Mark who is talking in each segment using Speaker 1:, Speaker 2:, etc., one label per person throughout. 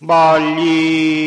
Speaker 1: 말리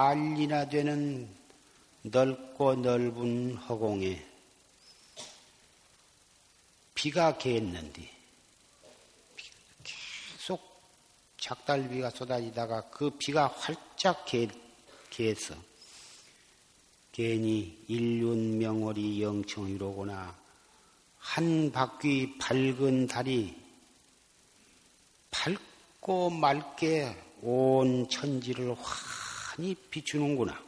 Speaker 1: 만리나 되는 넓고 넓은 허공에 비가 개했는데 계속 작달비가 쏟아지다가 그 비가 활짝 개, 개했어. 괜히 일륜명월이 영청이로구나. 한 바퀴 밝은 달이 밝고 맑게 온 천지를 환히 비추는구나.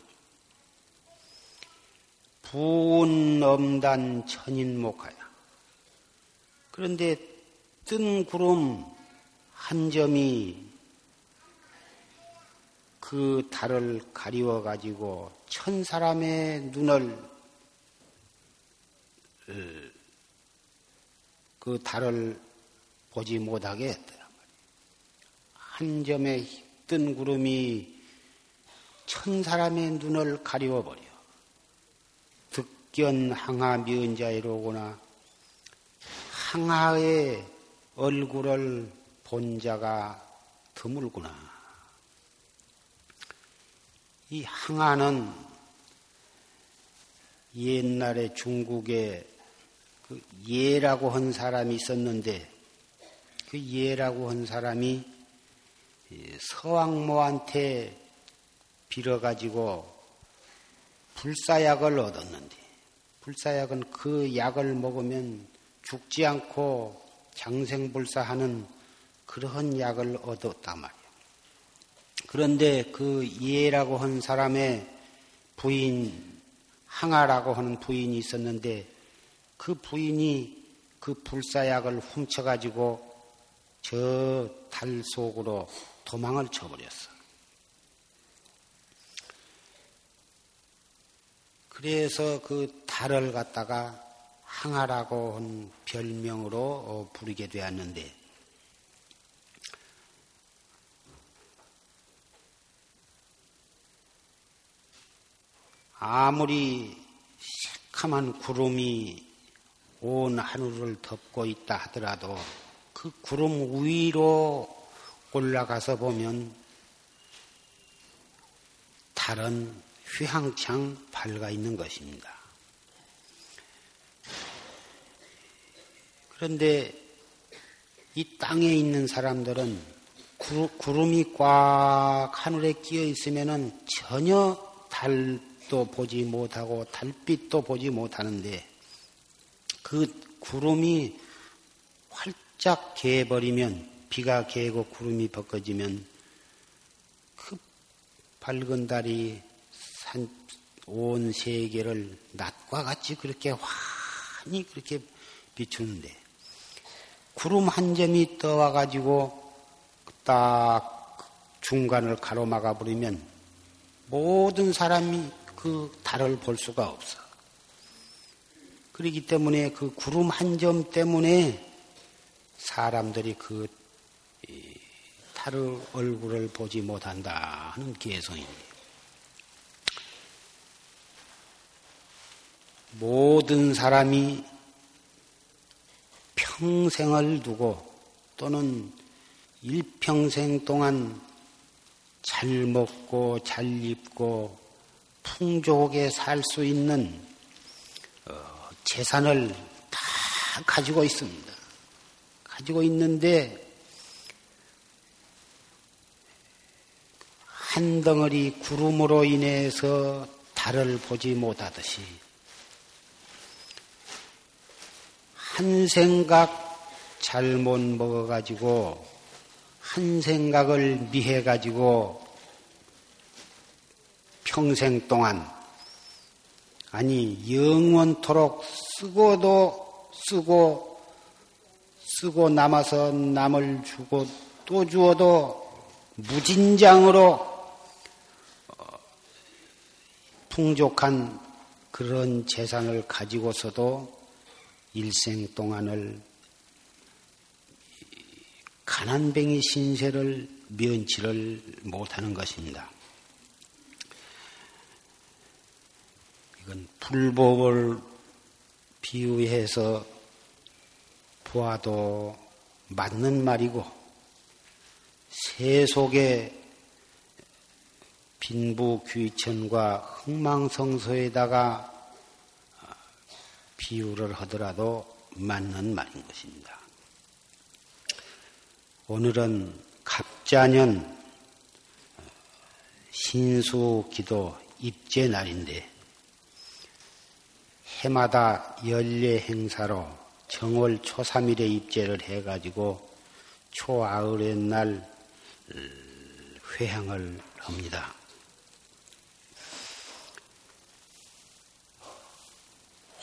Speaker 1: 부은 엄단 천인목하야. 그런데 뜬 구름 한 점이 그 달을 가리워 가지고 천 사람의 눈을 어, 그 달을 보지 못하게 했더라. 한 점의 뜬 구름이 천 사람의 눈을 가리워버려. 득견 항하 미은자이로구나. 항하의 얼굴을 본 자가 드물구나. 이 항하는 옛날에 중국에 그 예라고 한 사람이 있었는데 그 예라고 한 사람이 서왕모한테 빌어가지고 불사약을 얻었는데 불사약은 그 약을 먹으면 죽지 않고 장생불사하는 그러한 약을 얻었단 말이야. 그런데 그 예라고 한 사람의 부인 항아라고 하는 부인이 있었는데 그 부인이 그 불사약을 훔쳐가지고 저 달 속으로 도망을 쳐버렸어. 그래서 그 달을 갖다가 항아라고 한 별명으로 어, 부르게 되었는데. 아무리 새카만 구름이 온 하늘을 덮고 있다 하더라도 그 구름 위로 올라가서 보면 달은 휘황창 밝아 있는 것입니다. 그런데 이 땅에 있는 사람들은 구름 이 꽉 하늘에 끼어 있으면 전혀 달도 보지 못하고 달빛도 보지 못하는데 그 구름이 활짝 개버리면 비가 개고 구름이 벗겨지면 그 밝은 달이 산, 온 세계를 낮과 같이 그렇게 환히 그렇게 비추는데 구름 한 점이 떠와 가지고 딱 중간을 가로막아 버리면 모든 사람이 그 달을 볼 수가 없어. 그렇기 때문에 그 구름 한 점 때문에 사람들이 그 달의 얼굴을 보지 못한다 하는 개성입니다. 모든 사람이 평생을 두고 또는 일평생 동안 잘 먹고 잘 입고 풍족하게 살 수 있는 어, 재산을 다 가지고 있습니다. 가지고 있는데 한 덩어리 구름으로 인해서 달을 보지 못하듯이 한 생각 잘못 먹어가지고 한 생각을 미해가지고 평생 동안 아니 영원토록 쓰고도 쓰고 쓰고 남아서 남을 주고 또 주어도 무진장으로 어, 풍족한 그런 재산을 가지고서도 일생 동안을 가난뱅이 신세를 면치를 못하는 것입니다. 이건 불법을 비유해서 보아도 맞는 말이고 세속의 빈부 귀천과 흥망성소에다가 비유를 하더라도 맞는 말인 것입니다. 오늘은 갑자년 신수 기도 입제 날인데 해마다 연례 행사로 정월 초3일에 입제를 해가지고 초아흘의 날 회향을 합니다.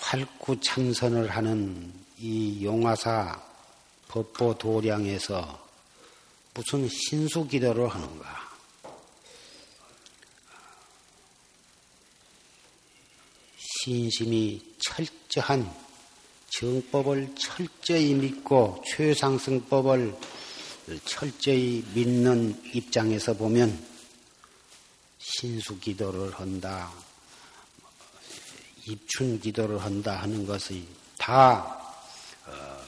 Speaker 1: 활구 참선을 하는 이 용화사 법보 도량에서 무슨 신수 기도를 하는가? 신심이 철저한 정법을 철저히 믿고 최상승법을 철저히 믿는 입장에서 보면 신수 기도를 한다, 입춘 기도를 한다 하는 것이 다 어,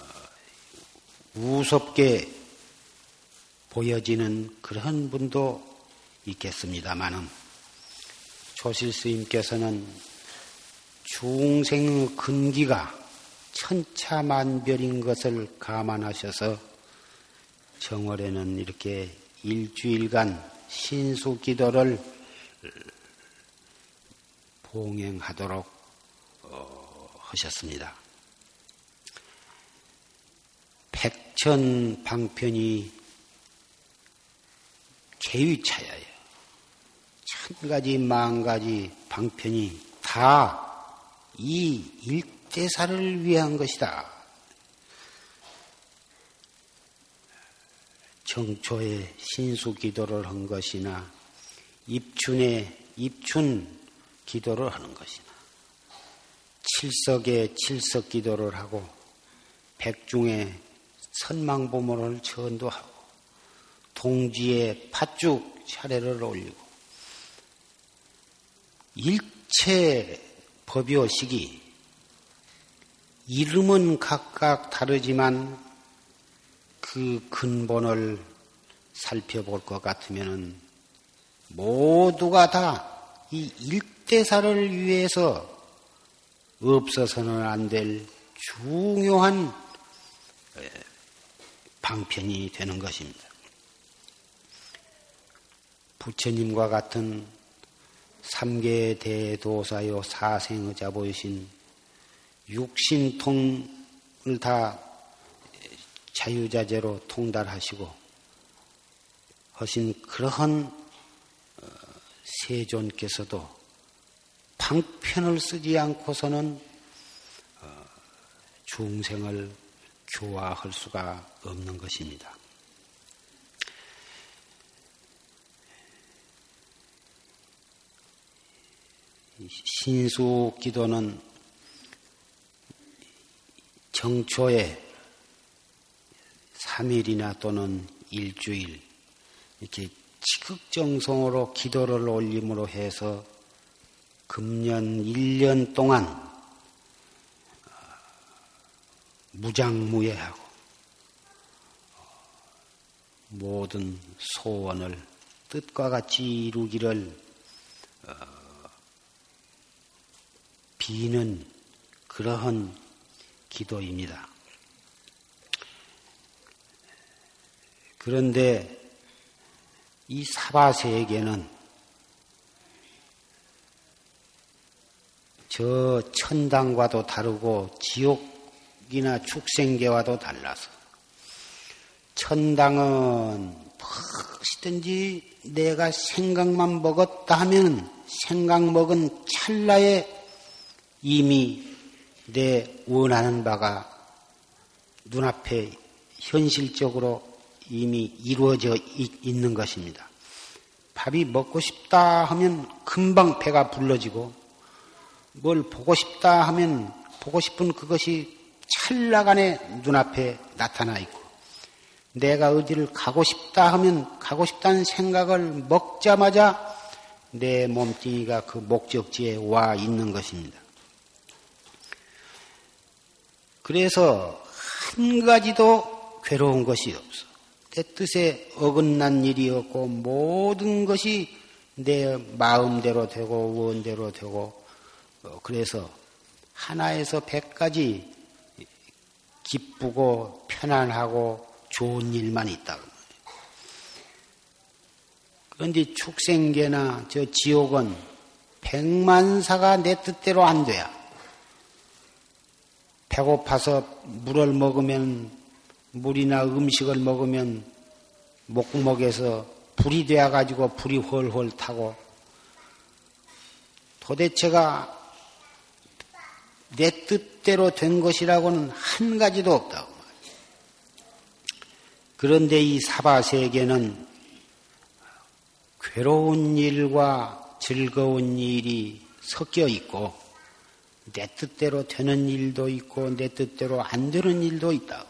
Speaker 1: 우습게 보여지는 그런 분도 있겠습니다만은 조실 스님께서는 중생의 근기가 천차만별인 것을 감안하셔서 정월에는 이렇게 일주일간 신수 기도를 봉행하도록 하셨습니다. 백천 방편이 개위차야예요. 천 가지 만 가지 방편이 다 이 일대사를 위한 것이다. 정초에 신수 기도를 한 것이나 입춘에 입춘 기도를 하는 것이나 칠석에 칠석 기도를 하고 백중에 선망보물을 전도하고 동지에 팥죽 차례를 올리고 일체 법요식이 이름은 각각 다르지만 그 근본을 살펴볼 것 같으면 모두가 다 이 일대사를 위해서 없어서는 안 될 중요한 방편이 되는 것입니다. 부처님과 같은 삼계 대도사요 사생의자 보이신 육신통을 다 자유자재로 통달하시고 하신 그러한 어, 세존께서도 방편을 쓰지 않고서는 어, 중생을 교화할 수가 없는 것입니다. 신수 기도는 정초에 3일이나 또는 일주일 이렇게 지극정성으로 기도를 올림으로 해서 금년 1년 동안 어, 무장무예하고 모든 소원을 뜻과 같이 이루기를 어, 비는 그러한 기도입니다. 그런데 이 사바세에게는 저 천당과도 다르고 지옥이나 축생계와도 달라서 천당은 무엇이든지 내가 생각만 먹었다 하면 생각 먹은 찰나에 이미 내 원하는 바가 눈앞에 현실적으로 이미 이루어져 있는 것입니다. 밥이 먹고 싶다 하면 금방 배가 불러지고 뭘 보고 싶다 하면 보고 싶은 그것이 찰나간에 눈앞에 나타나 있고 내가 어디를 가고 싶다 하면 가고 싶다는 생각을 먹자마자 내 몸뚱이가 그 목적지에 와 있는 것입니다. 그래서 한 가지도 괴로운 것이 없어. 내 뜻에 어긋난 일이 없고 모든 것이 내 마음대로 되고 원대로 되고 어, 그래서 하나에서 백까지 기쁘고 편안하고 좋은 일만 있다. 그런데 축생계나 저 지옥은 백만사가 내 뜻대로 안 돼야. 배고파서 물을 먹으면 물이나 음식을 먹으면 목목에서 불이 되어 가지고 불이 훨훨 타고 도대체가 내 뜻대로 된 것이라고는 한 가지도 없다고. 그런데 이 사바세계는 괴로운 일과 즐거운 일이 섞여 있고 내 뜻대로 되는 일도 있고 내 뜻대로 안 되는 일도 있다.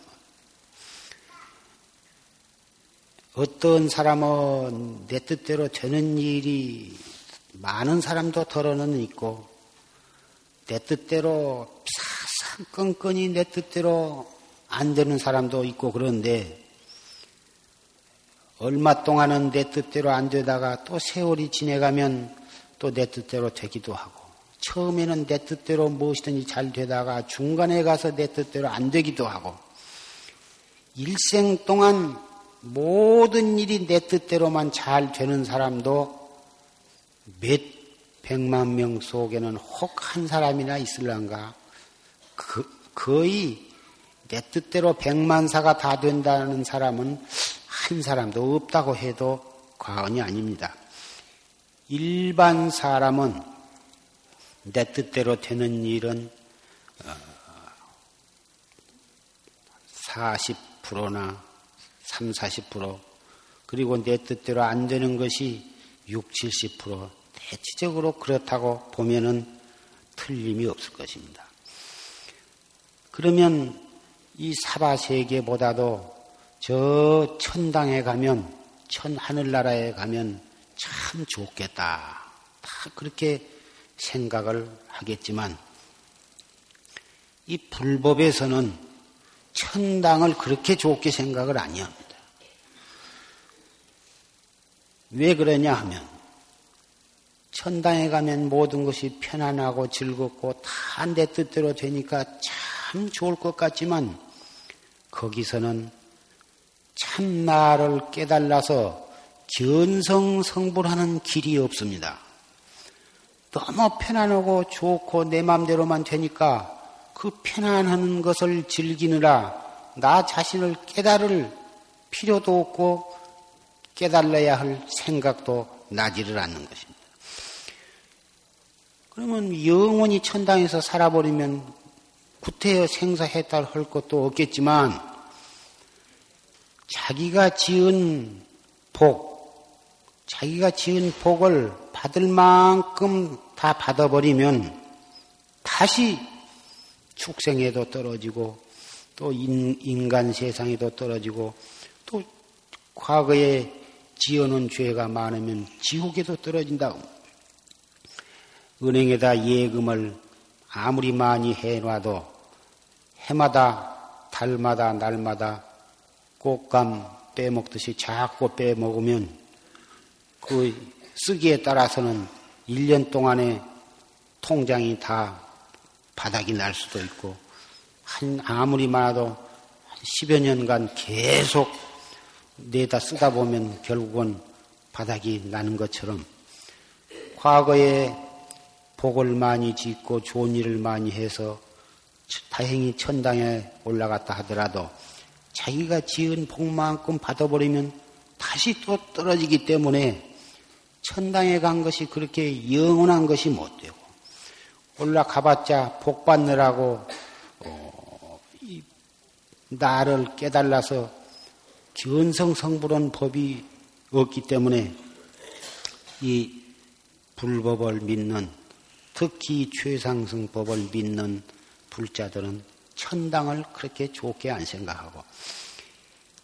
Speaker 1: 어떤 사람은 내 뜻대로 되는 일이 많은 사람도 덜어는 있고 내 뜻대로 사상건건이 내 뜻대로 안 되는 사람도 있고 그런데 얼마 동안은 내 뜻대로 안 되다가 또 세월이 지내가면 또 내 뜻대로 되기도 하고 처음에는 내 뜻대로 무엇이든지 잘 되다가 중간에 가서 내 뜻대로 안 되기도 하고 일생 동안 모든 일이 내 뜻대로만 잘 되는 사람도 몇 백만 명 속에는 혹 한 사람이나 있을란가? 그, 거의 내 뜻대로 백만사가 다 된다는 사람은 한 사람도 없다고 해도 과언이 아닙니다. 일반 사람은 내 뜻대로 되는 일은 40%나 3, 40% 그리고 내 뜻대로 안 되는 것이 6, 70% 대체적으로 그렇다고 보면은 틀림이 없을 것입니다. 그러면 이 사바 세계보다도 저 천당에 가면 천 하늘나라에 가면 참 좋겠다. 다 그렇게 생각을 하겠지만 이 불법에서는 천당을 그렇게 좋게 생각을 아니합니다. 왜 그러냐 하면 천당에 가면 모든 것이 편안하고 즐겁고 다 내 뜻대로 되니까 참 좋을 것 같지만 거기서는 참 나를 깨달아서 견성성불하는 길이 없습니다. 너무 편안하고 좋고 내 마음대로만 되니까 그 편안한 것을 즐기느라 나 자신을 깨달을 필요도 없고 깨달아야 할 생각도 나지를 않는 것입니다. 그러면 영원히 천당에서 살아버리면 구태여 생사해탈 할 것도 없겠지만 자기가 지은 복, 자기가 지은 복을 받을 만큼 다 받아버리면 다시 축생에도 떨어지고 또 인, 간 세상에도 떨어지고 또 과거에 지어놓은 죄가 많으면 지옥에도 떨어진다. 은행에다 예금을 아무리 많이 해놔도 해마다 달마다 날마다 꽃감 빼먹듯이 자꾸 빼먹으면 그 쓰기에 따라서는 1년 동안에 통장이 다 바닥이 날 수도 있고 한 아무리 많아도 한 10여 년간 계속 내다 쓰다 보면 결국은 바닥이 나는 것처럼 과거에 복을 많이 짓고 좋은 일을 많이 해서 다행히 천당에 올라갔다 하더라도 자기가 지은 복만큼 받아버리면 다시 또 떨어지기 때문에 천당에 간 것이 그렇게 영원한 것이 못 되고 올라가봤자 복 받느라고 어, 나를 깨달아서 견성성불한 법이 없기 때문에 이 불법을 믿는 특히 최상승법을 믿는 불자들은 천당을 그렇게 좋게 안 생각하고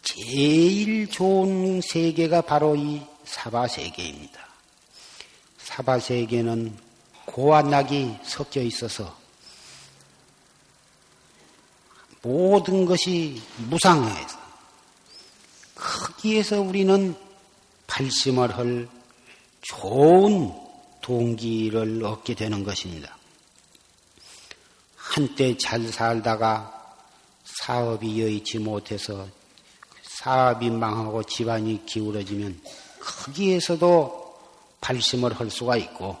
Speaker 1: 제일 좋은 세계가 바로 이 사바세계입니다. 사바세계는 고와 낙이 섞여 있어서 모든 것이 무상해서 거기에서 우리는 발심을 할 좋은 동기를 얻게 되는 것입니다. 한때 잘 살다가 사업이 여의치 못해서 사업이 망하고 집안이 기울어지면 거기에서도 발심을 할 수가 있고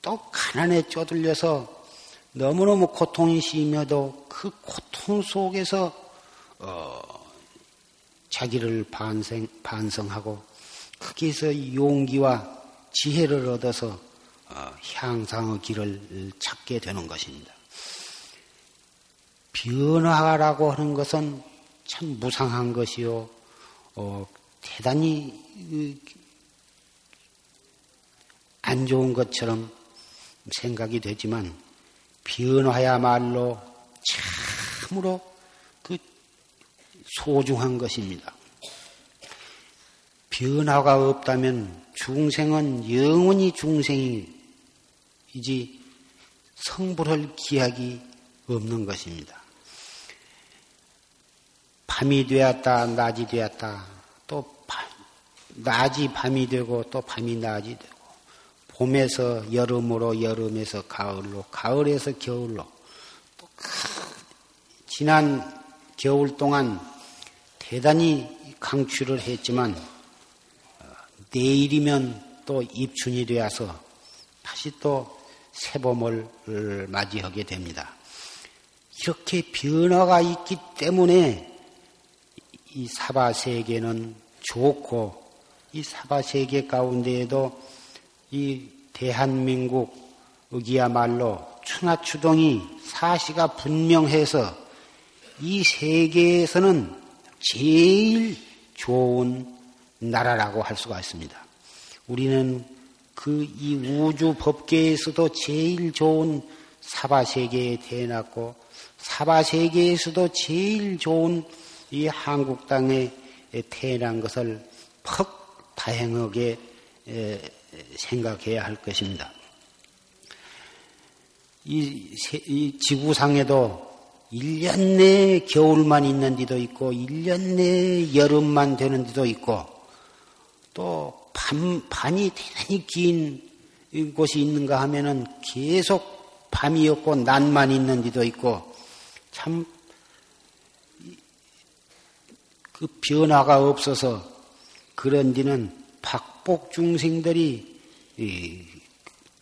Speaker 1: 또 가난에 쪼들려서 너무너무 고통이 심해도 그 고통 속에서 어, 자기를 반성, 반성하고 거기에서 용기와 지혜를 얻어서 어, 향상의 길을 찾게 되는 것입니다. 변화라고 하는 것은 참 무상한 것이요, 어, 대단히 안 좋은 것처럼 생각이 되지만 변화야말로 참으로 그 소중한 것입니다. 변화가 없다면 중생은 영원히 중생이지 성불할 기약이 없는 것입니다. 밤이 되었다, 낮이 되었다, 또 밤, 낮이 밤이 되고 또 밤이 낮이 되고, 봄에서 여름으로, 여름에서 가을로, 가을에서 겨울로, 또 지난 겨울 동안 대단히 강추를 했지만, 어, 내일이면 또 입춘이 되어서 다시 또 새봄을 맞이하게 됩니다. 이렇게 변화가 있기 때문에 이 사바 세계는 좋고 이 사바 세계 가운데에도 이 대한민국 이야말로 추나추동이 사시가 분명해서 이 세계에서는 제일 좋은 나라라고 할 수가 있습니다. 우리는 그 이 우주 법계에서도 제일 좋은 사바 세계에 태어났고 사바 세계에서도 제일 좋은 이 한국 땅에 태어난 것을 퍽 다행하게 생각해야 할 것입니다. 이, 이 지구상에도 1년 내에 겨울만 있는 데도 있고, 1년 내에 여름만 되는 데도 있고, 또 밤, 밤이 대단히 긴 곳이 있는가 하면은 계속 밤이 없고 낮만 있는 데도 있고, 참 그 변화가 없어서 그런 데는 박복 중생들이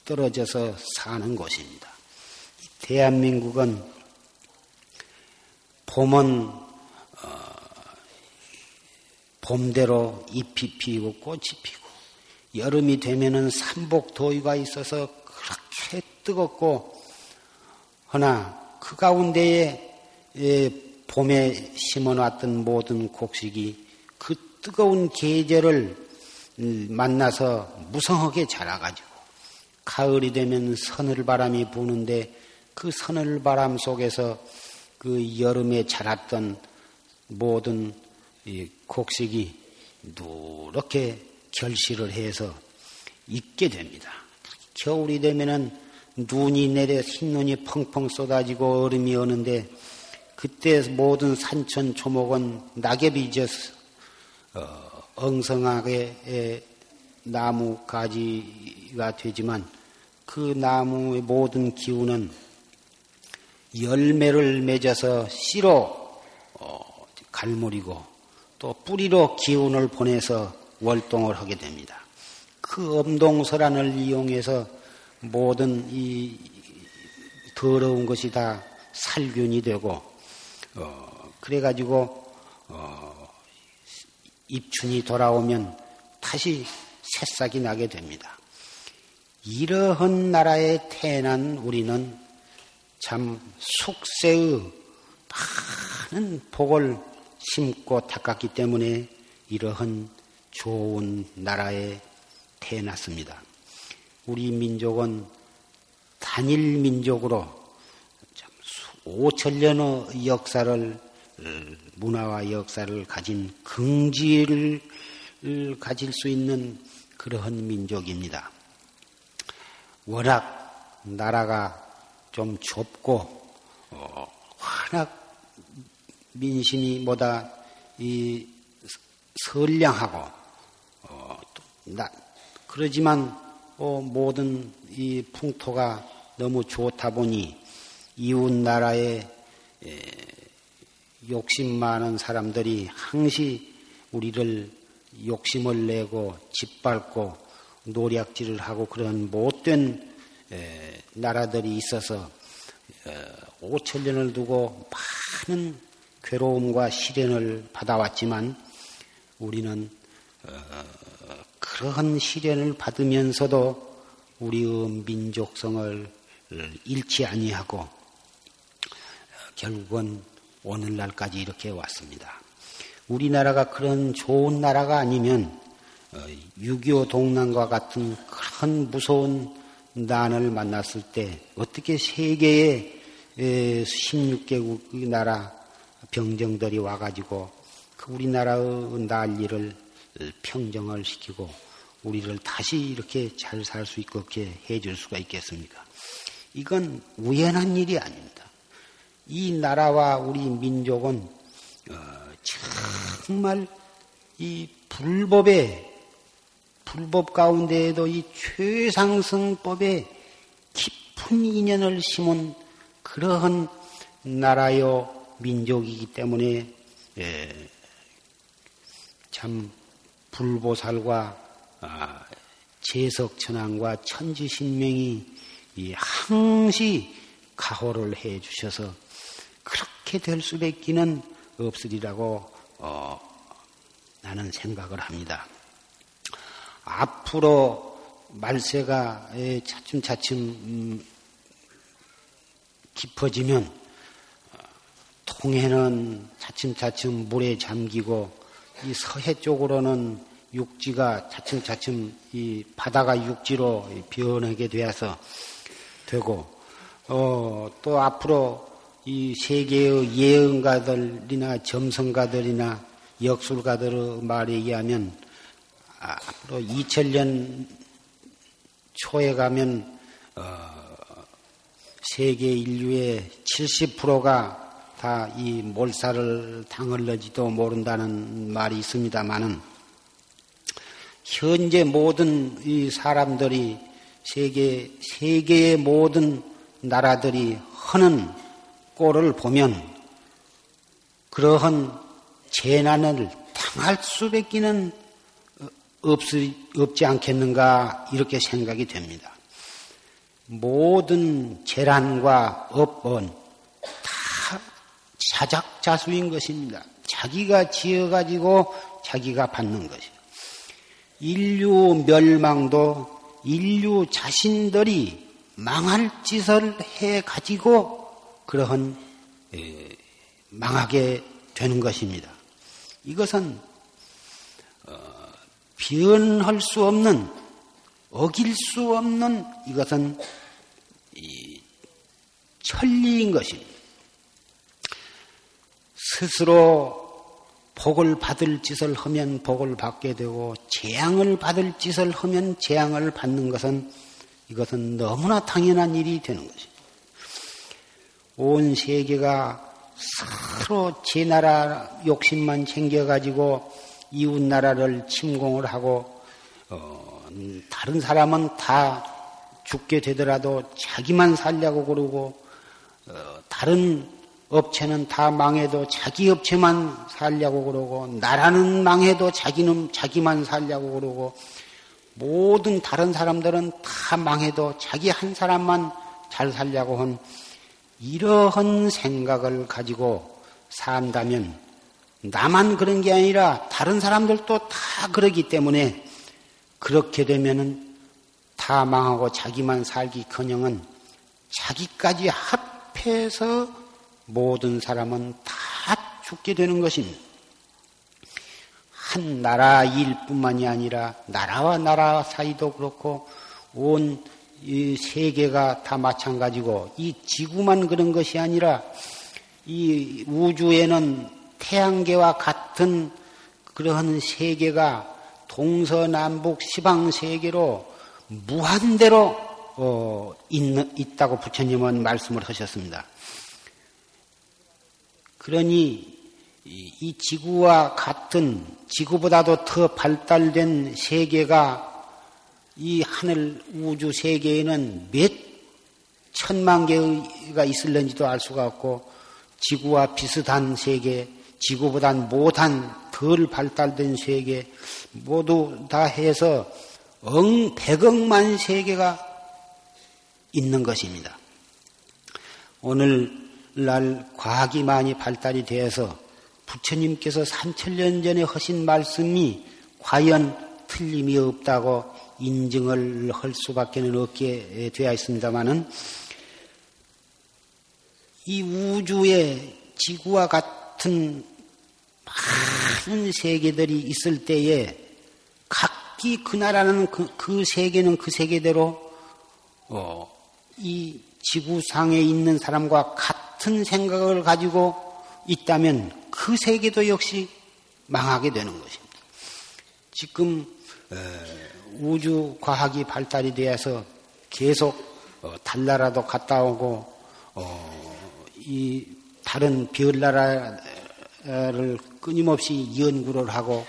Speaker 1: 떨어져서 사는 곳입니다. 대한민국은 봄은 어, 봄대로 잎이 피고 꽃이 피고 여름이 되면은 삼복 더위가 있어서 그렇게 뜨겁고 허나 그 가운데에 봄에 심어놨던 모든 곡식이 그 뜨거운 계절을 음, 만나서 무성하게 자라가지고 가을이 되면 서늘 바람이 부는데 그 서늘 바람 속에서 그 여름에 자랐던 모든 곡식이 누렇게 결실을 해서 익게 됩니다. 겨울이 되면은 눈이 내려 흰 눈이 펑펑 쏟아지고 얼음이 오는데 그때 모든 산천 초목은 낙엽이 져서 어, 엉성하게 나무 가지가 되지만 그 나무의 모든 기운은 열매를 맺어서 씨로 어, 갈무리고 또 뿌리로 기운을 보내서 월동을 하게 됩니다. 그 엄동설안을 이용해서 모든 이 더러운 것이 다 살균이 되고 어, 그래가지고 어, 입춘이 돌아오면 다시 새싹이 나게 됩니다. 이러한 나라에 태어난 우리는 참 숙세의 많은 복을 심고 닦았기 때문에 이러한 좋은 나라에 태어났습니다. 우리 민족은 단일 민족으로 5천년의 역사를 문화와 역사를 가진 긍지를 가질 수 있는 그러한 민족입니다. 워낙 나라가 좀 좁고 어, 워낙 민심이 뭐다? 이 선량하고 어, 나, 그러지만 어, 모든 이 풍토가 너무 좋다 보니 이웃 나라에 에, 욕심 많은 사람들이 항시 우리를 욕심을 내고 짓밟고 노략질을 하고 그런 못된 나라들이 있어서 5천 년을 두고 많은 괴로움과 시련을 받아왔지만 우리는 어, 그러한 시련을 받으면서도 우리의 민족성을 잃지 아니하고 결국은 오늘날까지 이렇게 왔습니다. 우리나라가 그런 좋은 나라가 아니면 6.25 어, 동란과 같은 그런 무서운 난을 만났을 때 어떻게 세계의 16개국 나라 병정들이 와가지고 그 우리나라의 난리를 평정을 시키고 우리를 다시 이렇게 잘 살 수 있게 해줄 수가 있겠습니까? 이건 우연한 일이 아닙니다. 이 나라와 우리 민족은 어, 정말 이 불법의 불법 가운데에도 이 최상승법에 깊은 인연을 심은 그러한 나라요 민족이기 때문에 예, 참 불보살과 아, 제석천왕과 천지신명이 항시 가호를 해 주셔서 그렇게 될 수밖에는 없으리라고 어, 나는 생각을 합니다. 앞으로 말세가 차츰차츰 음, 깊어지면 어, 통해는 차츰차츰 물에 잠기고 이 서해 쪽으로는 육지가 차츰차츰 이 바다가 육지로 변하게 되어서 되고 어, 또 앞으로 이 세계의 예언가들이나 점성가들이나 역술가들의 말에 의하면 아, 앞으로 2000년 초에 가면 어, 세계 인류의 70%가 다 이 몰살을 당할는지도 모른다는 말이 있습니다만은 현재 모든 이 사람들이 세계 세계의 모든 나라들이 하는 꼴을 보면 그러한 재난을 당할 수밖에는 없, 없지 않겠는가 이렇게 생각이 됩니다. 모든 재난과 다 자작자수인 것입니다. 자기가 지어가지고 자기가 받는 것이요. 인류 멸망도 인류 자신들이 망할 짓을 해 가지고 그러한 망하게 되는 것입니다. 이것은 어, 변할 수 없는 어길 수 없는 이것은 천리인 것입니다. 스스로 복을 받을 짓을 하면 복을 받게 되고 재앙을 받을 짓을 하면 재앙을 받는 것은 이것은 너무나 당연한 일이 되는 것입니다. 온 세계가 서로 제 나라 욕심만 챙겨가지고 이웃 나라를 침공을 하고 어, 다른 사람은 다 죽게 되더라도 자기만 살려고 그러고 어, 다른 업체는 다 망해도 자기 업체만 살려고 그러고 나라는 망해도 자기는 자기만 살려고 그러고 모든 다른 사람들은 다 망해도 자기 한 사람만 잘 살려고 한 이러한 생각을 가지고 산다면 나만 그런 게 아니라 다른 사람들도 다 그러기 때문에 그렇게 되면은 다 망하고 자기만 살기커녕은 자기까지 합해서 모든 사람은 다 죽게 되는 것입니다. 한 나라 일뿐만이 아니라 나라와 나라 사이도 그렇고 온 세계가 다 마찬가지고 이 지구만 그런 것이 아니라 이 우주에는 태양계와 같은 그러한 세계가 동서남북 시방 세계로 무한대로 어, 있다고 부처님은 말씀을 하셨습니다. 그러니 이 지구와 같은 지구보다도 더 발달된 세계가 이 하늘 우주 세계에는 몇 천만 개가 있을는지도 알 수가 없고 지구와 비슷한 세계, 지구보단 못한 덜 발달된 세계 모두 다 해서 엉 백억만 세계가 있는 것입니다. 오늘 날 과학이 많이 발달이 되어서 부처님께서 3천년 전에 하신 말씀이 과연 틀림이 없다고 인증을 할 수밖에 없게 되어 있습니다만은 이 우주에 지구와 같은 많은 세계들이 있을 때에 각기 그 나라는 그, 그 세계는 그 세계대로 어, 이 지구상에 있는 사람과 같은 생각을 가지고 있다면 그 세계도 역시 망하게 되는 것입니다. 지금 우주 과학이 발달이 되어서 계속 어, 달나라도 갔다 오고 어, 이 다른 별 나라를 끊임없이 연구를 하고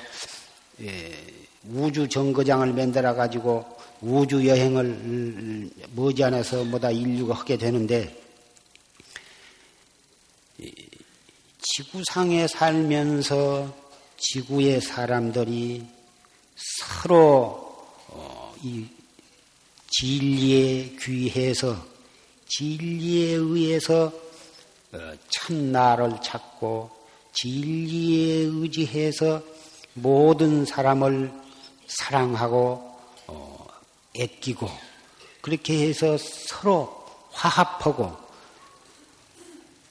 Speaker 1: 우주 정거장을 만들어 가지고 우주 여행을 머지않아서 뭐다 인류가 하게 되는데 지구상에 살면서 지구의 사람들이 서로 어, 이 진리에 귀해서 진리에 의해서 어, 참나를 찾고 진리에 의지해서 모든 사람을 사랑하고 어, 애끼고 그렇게 해서 서로 화합하고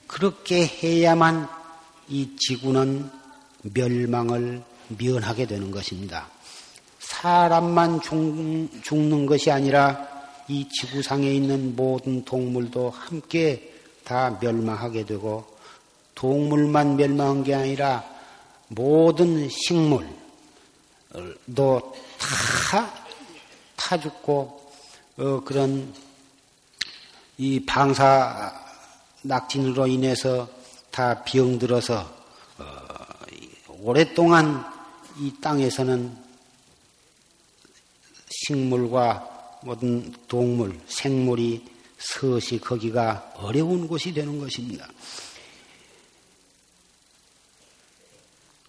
Speaker 1: 그렇게 해야만 이 지구는 멸망을 면하게 되는 것입니다. 사람만 죽, 는 것이 아니라 이 지구상에 있는 모든 동물도 함께 다 멸망하게 되고 동물만 멸망한 게 아니라 모든 식물도 다, 타 죽고, 어, 그런 이 방사 낙진으로 인해서 다 병들어서 어, 오랫동안 이 땅에서는 식물과 모든 동물, 생물이 서시 거기가 어려운 곳이 되는 것입니다.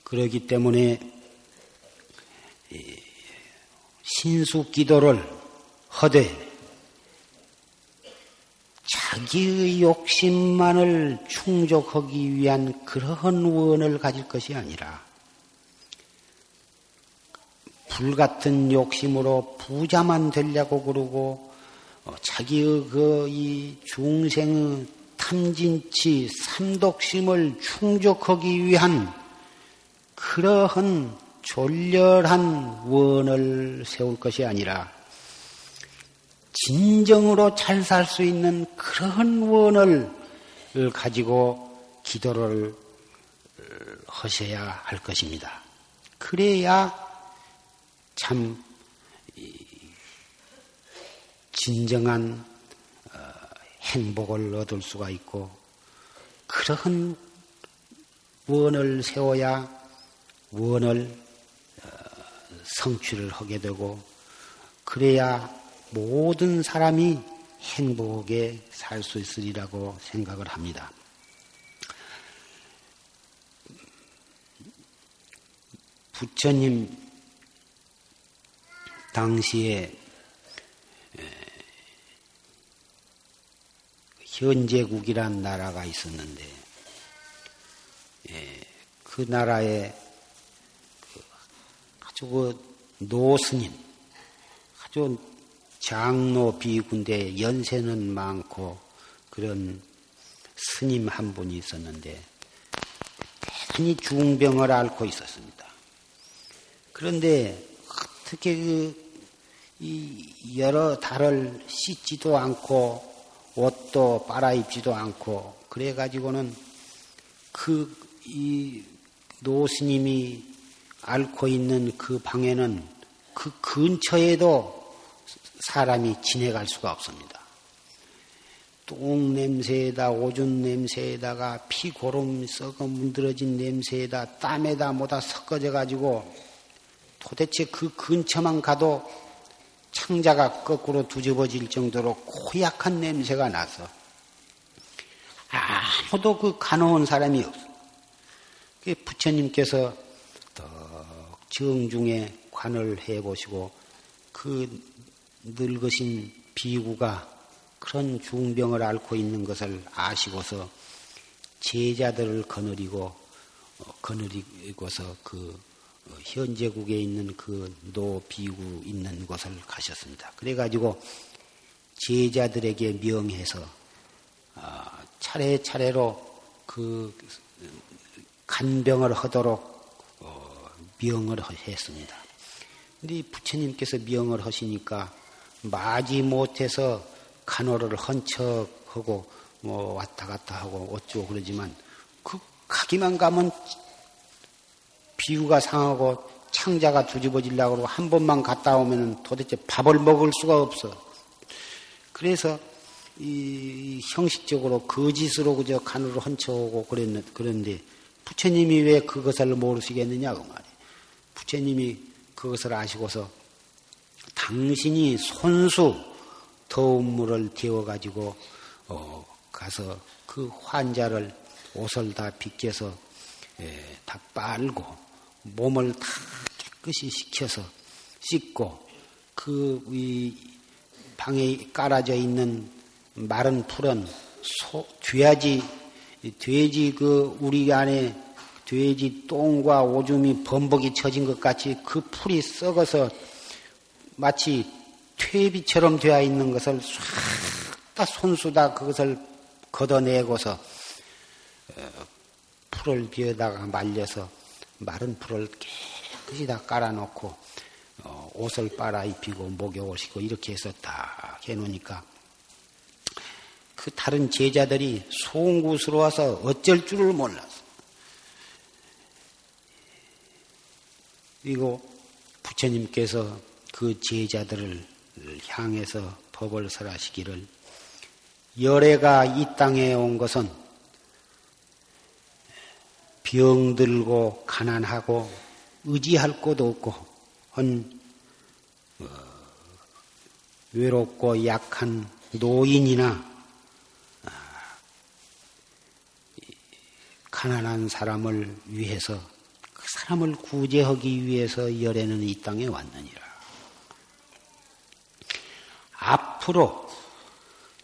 Speaker 1: 그러기 때문에 신수 기도를 허되 자기의 욕심만을 충족하기 위한 그러한 원을 가질 것이 아니라 불같은 욕심으로 부자만 되려고 그러고 어, 자기의 그 이 중생의 탐진치 삼독심을 충족하기 위한 그러한 졸렬한 원을 세울 것이 아니라 진정으로 잘 살 수 있는 그런 원을 가지고 기도를 하셔야 할 것입니다. 그래야 참 진정한 어, 행복을 얻을 수가 있고 그러한 원을 세워야 원을 어, 성취를 하게 되고 그래야 모든 사람이 행복하게 살수 있으리라고 생각을 합니다. 부처님 당시에 현재국이란 나라가 있었는데 그 나라에 그 아주 그 노스님 아주 장로 비군데 연세는 많고 그런 스님 한 분이 있었는데 대단히 중병을 앓고 있었습니다. 그런데 어떻게 그, 이 여러 달을 씻지도 않고 옷도 빨아입지도 않고 그래가지고는 그 이 노스님이 앓고 있는 그 방에는 그 근처에도 사람이 지내갈 수가 없습니다. 똥 냄새에다 오줌 냄새에다가 피고름 썩어 문드러진 냄새에다 땀에다 뭐다 섞어져 가지고 도대체 그 근처만 가도 창자가 거꾸로 뒤집어질 정도로 고약한 냄새가 나서 아무도 그 가놓은 사람이 없어. 그 부처님께서 더 정중에 관을 해보시고 그 늙으신 비구가 그런 중병을 앓고 있는 것을 아시고서 제자들을 거느리고 어, 거느리고서 그 어, 현재국에 있는 그 노비구 있는 곳을 가셨습니다. 그래가지고 제자들에게 명해서 어, 차례차례로 그 간병을 하도록 명을 했습니다. 근데 부처님께서 명을 하시니까 마지 못해서 간호를 헌척하고 뭐 왔다 갔다 하고 어쩌고 그러지만 그 가기만 가면 비유가 상하고 창자가 뒤집어질라고 그러고 한 번만 갔다 오면 도대체 밥을 먹을 수가 없어. 그래서 이 형식적으로 거짓으로 그저 간호를 헌쳐오고 그랬는, 그런데 부처님이 왜 그것을 모르시겠느냐, 그 말이에요. 부처님이 그것을 아시고서 당신이 손수 더운 물을 데워가지고 어, 가서 그 환자를 옷을 다 빗겨서 예, 다 빨고 몸을 다 깨끗이 식혀서 씻고 그 방에 깔아져 있는 마른 풀은 소, 돼지 돼지 그 우리 안에 돼지 똥과 오줌이 범벅이 쳐진 것 같이 그 풀이 썩어서 마치 퇴비처럼 되어 있는 것을 싹 다 손수다 그것을 걷어내고서 어, 풀을 비어다가 말려서 마른 풀을 깨끗이 다 깔아놓고 어, 옷을 빨아 입히고 목욕을 시고 이렇게 해서 딱 해놓으니까 그 다른 제자들이 송구스러워서 어쩔 줄을 몰랐어. 그리고 부처님께서 그 제자들을 향해서 법을 설하시기를 열애가 이 땅에 온 것은 병들고 가난하고 의지할 곳도 없고 한 어, 외롭고 약한 노인이나 아, 가난한 사람을 위해서 그 사람을 구제하기 위해서 열애는 이 땅에 왔느니라. 앞으로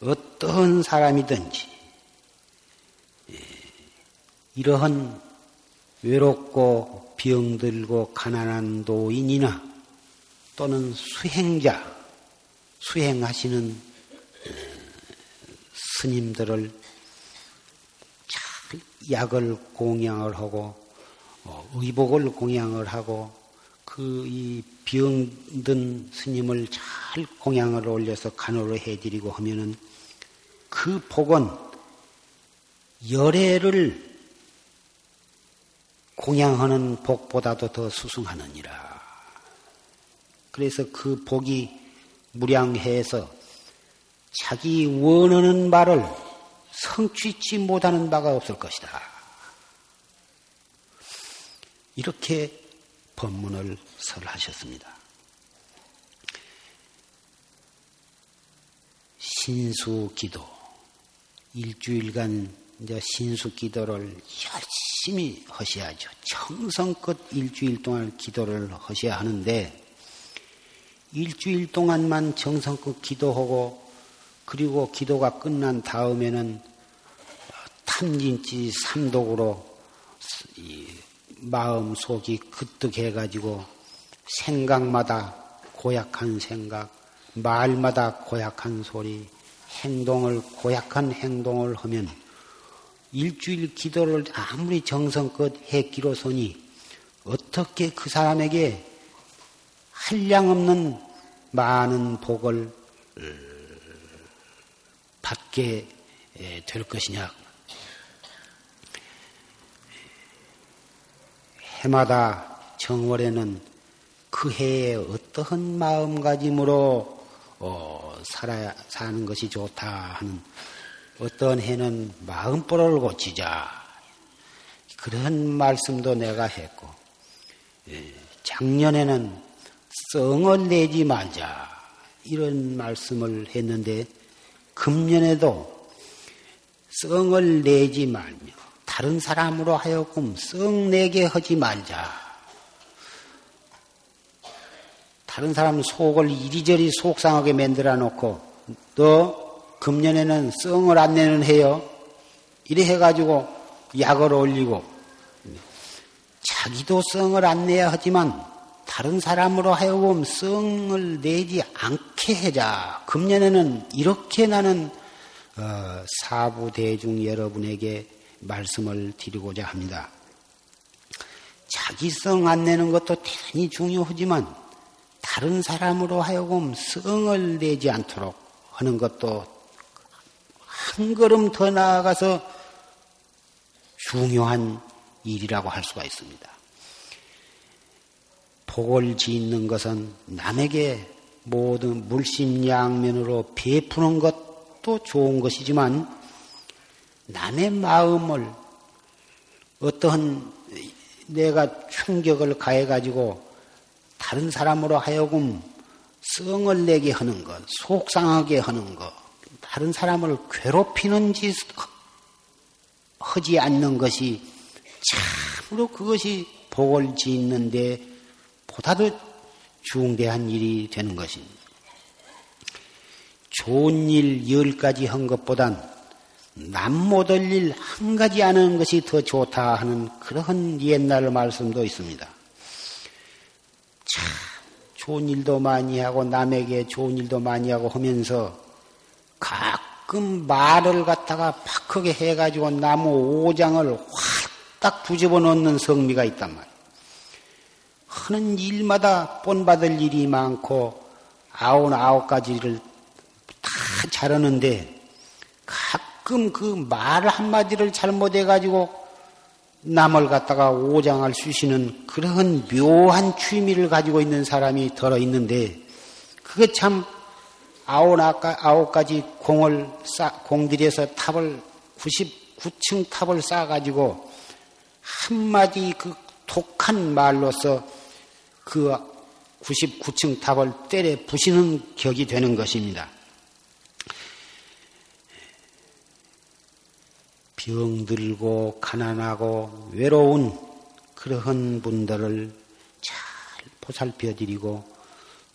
Speaker 1: 어떤 사람이든지 예, 이러한 외롭고 병들고 가난한 노인이나 또는 수행자, 수행하시는 스님들을 잘 약을 공양을 하고 어, 의복을 공양을 하고 그 이 병든 스님을 잘 공양을 올려서 간호를 해드리고 하면은 그 복은 열애를 공양하는 복보다도 더 수승하느니라. 그래서 그 복이 무량해서 자기 원하는 바를 성취치 못하는 바가 없을 것이다. 이렇게 법문을 설하셨습니다. 신수 기도. 일주일간 이제 신수 기도를 열심히 하셔야죠. 정성껏 일주일 동안 기도를 하셔야 하는데, 일주일 동안만 정성껏 기도하고, 그리고 기도가 끝난 다음에는 탐진치 삼독으로 마음 속이 그뜩해가지고 생각마다 고약한 생각, 말마다 고약한 소리, 행동을 고약한 행동을 하면 일주일 기도를 아무리 정성껏 했기로서니 어떻게 그 사람에게 한량 없는 많은 복을 어, 받게 될 것이냐. 해마다 정월에는 그 해에 어떠한 마음가짐으로 어, 살아야 사는 것이 좋다 하는 어떤 해는 마음보를 고치자. 그런 말씀도 내가 했고 예, 작년에는 썽을 내지 말자 이런 말씀을 했는데 금년에도 썽을 내지 말며 다른 사람으로 하여금 썽 내게 하지 말자. 다른 사람 속을 이리저리 속상하게 만들어 놓고 너 금년에는 썽을 안 내는 해요. 이래 해가지고 약을 올리고 자기도 썽을 안 내야 하지만 다른 사람으로 하여금 썽을 내지 않게 해자. 금년에는 이렇게 나는 어, 사부 대중 여러분에게 말씀을 드리고자 합니다. 자기 성 안 내는 것도 대단히 중요하지만 다른 사람으로 하여금 성을 내지 않도록 하는 것도 한 걸음 더 나아가서 중요한 일이라고 할 수가 있습니다. 복을 짓는 것은 남에게 모든 물심양면으로 베푸는 것도 좋은 것이지만 남의 마음을 어떠한 내가 충격을 가해가지고 다른 사람으로 하여금 성을 내게 하는 것, 속상하게 하는 것, 다른 사람을 괴롭히는 짓 하지 않는 것이 참으로 그것이 복을 짓는데 보다도 중대한 일이 되는 것입니다. 좋은 일 열 가지 한 것보단 남 못할 일 한 가지 하는 것이 더 좋다 하는 그런 옛날 말씀도 있습니다. 참 좋은 일도 많이 하고 남에게 좋은 일도 많이 하고 하면서 가끔 말을 갖다가 팍 크게 해가지고 나무 오장을 확딱 뒤집어 놓는 성미가 있단 말이에요. 하는 일마다 본받을 일이 많고 아홉 아홉 가지를 다 잘하는데 가끔 그 말 한마디를 잘못해가지고 남을 갖다가 오장할 수시는 그런 묘한 취미를 가지고 있는 사람이 들어 있는데 그게 참 아홉, 아홉 가지 공을 쌓, 공들여서 탑을 99층 탑을 쌓아가지고 한마디 그 독한 말로서 그 99층 탑을 때려 부시는 격이 되는 것입니다. 병들고 가난하고 외로운 그러한 분들을 잘 보살펴 드리고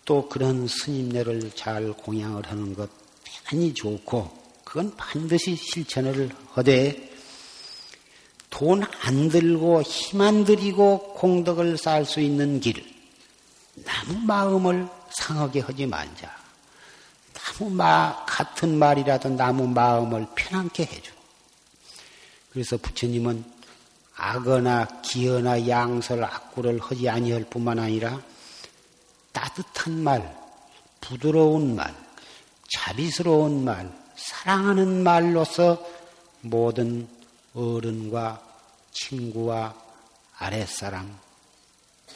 Speaker 1: 또 그런 스님네를 잘 공양을 하는 것 대단히 좋고 그건 반드시 실천을 하되 돈 안 들고 힘 안 들이고 공덕을 쌓을 수 있는 길남 마음을 상하게 하지 말자. 아무 마, 같은 말이라도 나무 마음을 편안케 해줘. 그래서 부처님은 악어나 기어나 양설 악구를 하지 아니할 뿐만 아니라 따뜻한 말, 부드러운 말, 자비스러운 말, 사랑하는 말로서 모든 어른과 친구와 아랫사람,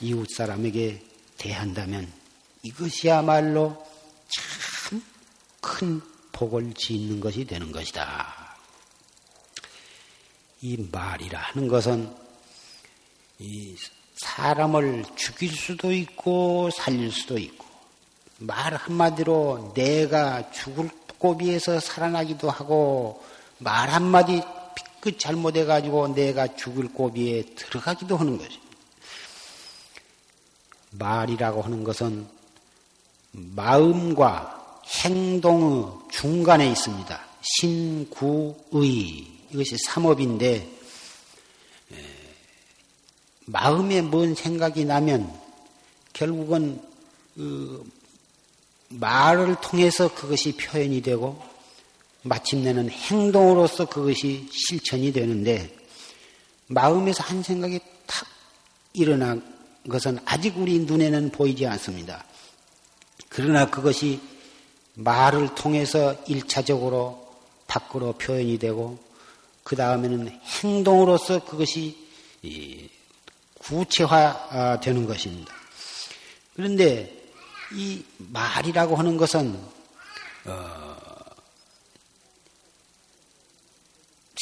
Speaker 1: 이웃사람에게 대한다면 이것이야말로 참 큰 복을 짓는 것이 되는 것이다. 이 말이라 하는 것은 이 사람을 죽일 수도 있고 살릴 수도 있고 말 한마디로 내가 죽을 고비에서 살아나기도 하고 말 한마디 삐끗 잘못해가지고 내가 죽을 고비에 들어가기도 하는 것입니다. 말이라고 하는 것은 마음과 행동의 중간에 있습니다. 신구의 이것이 삼업인데 마음에 뭔 생각이 나면 결국은 그 말을 통해서 그것이 표현이 되고 마침내는 행동으로서 그것이 실천이 되는데 마음에서 한 생각이 탁 일어난 것은 아직 우리 눈에는 보이지 않습니다. 그러나 그것이 말을 통해서 일차적으로 밖으로 표현이 되고 그 다음에는 행동으로서 그것이 구체화되는 것입니다. 그런데 이 말이라고 하는 것은 어,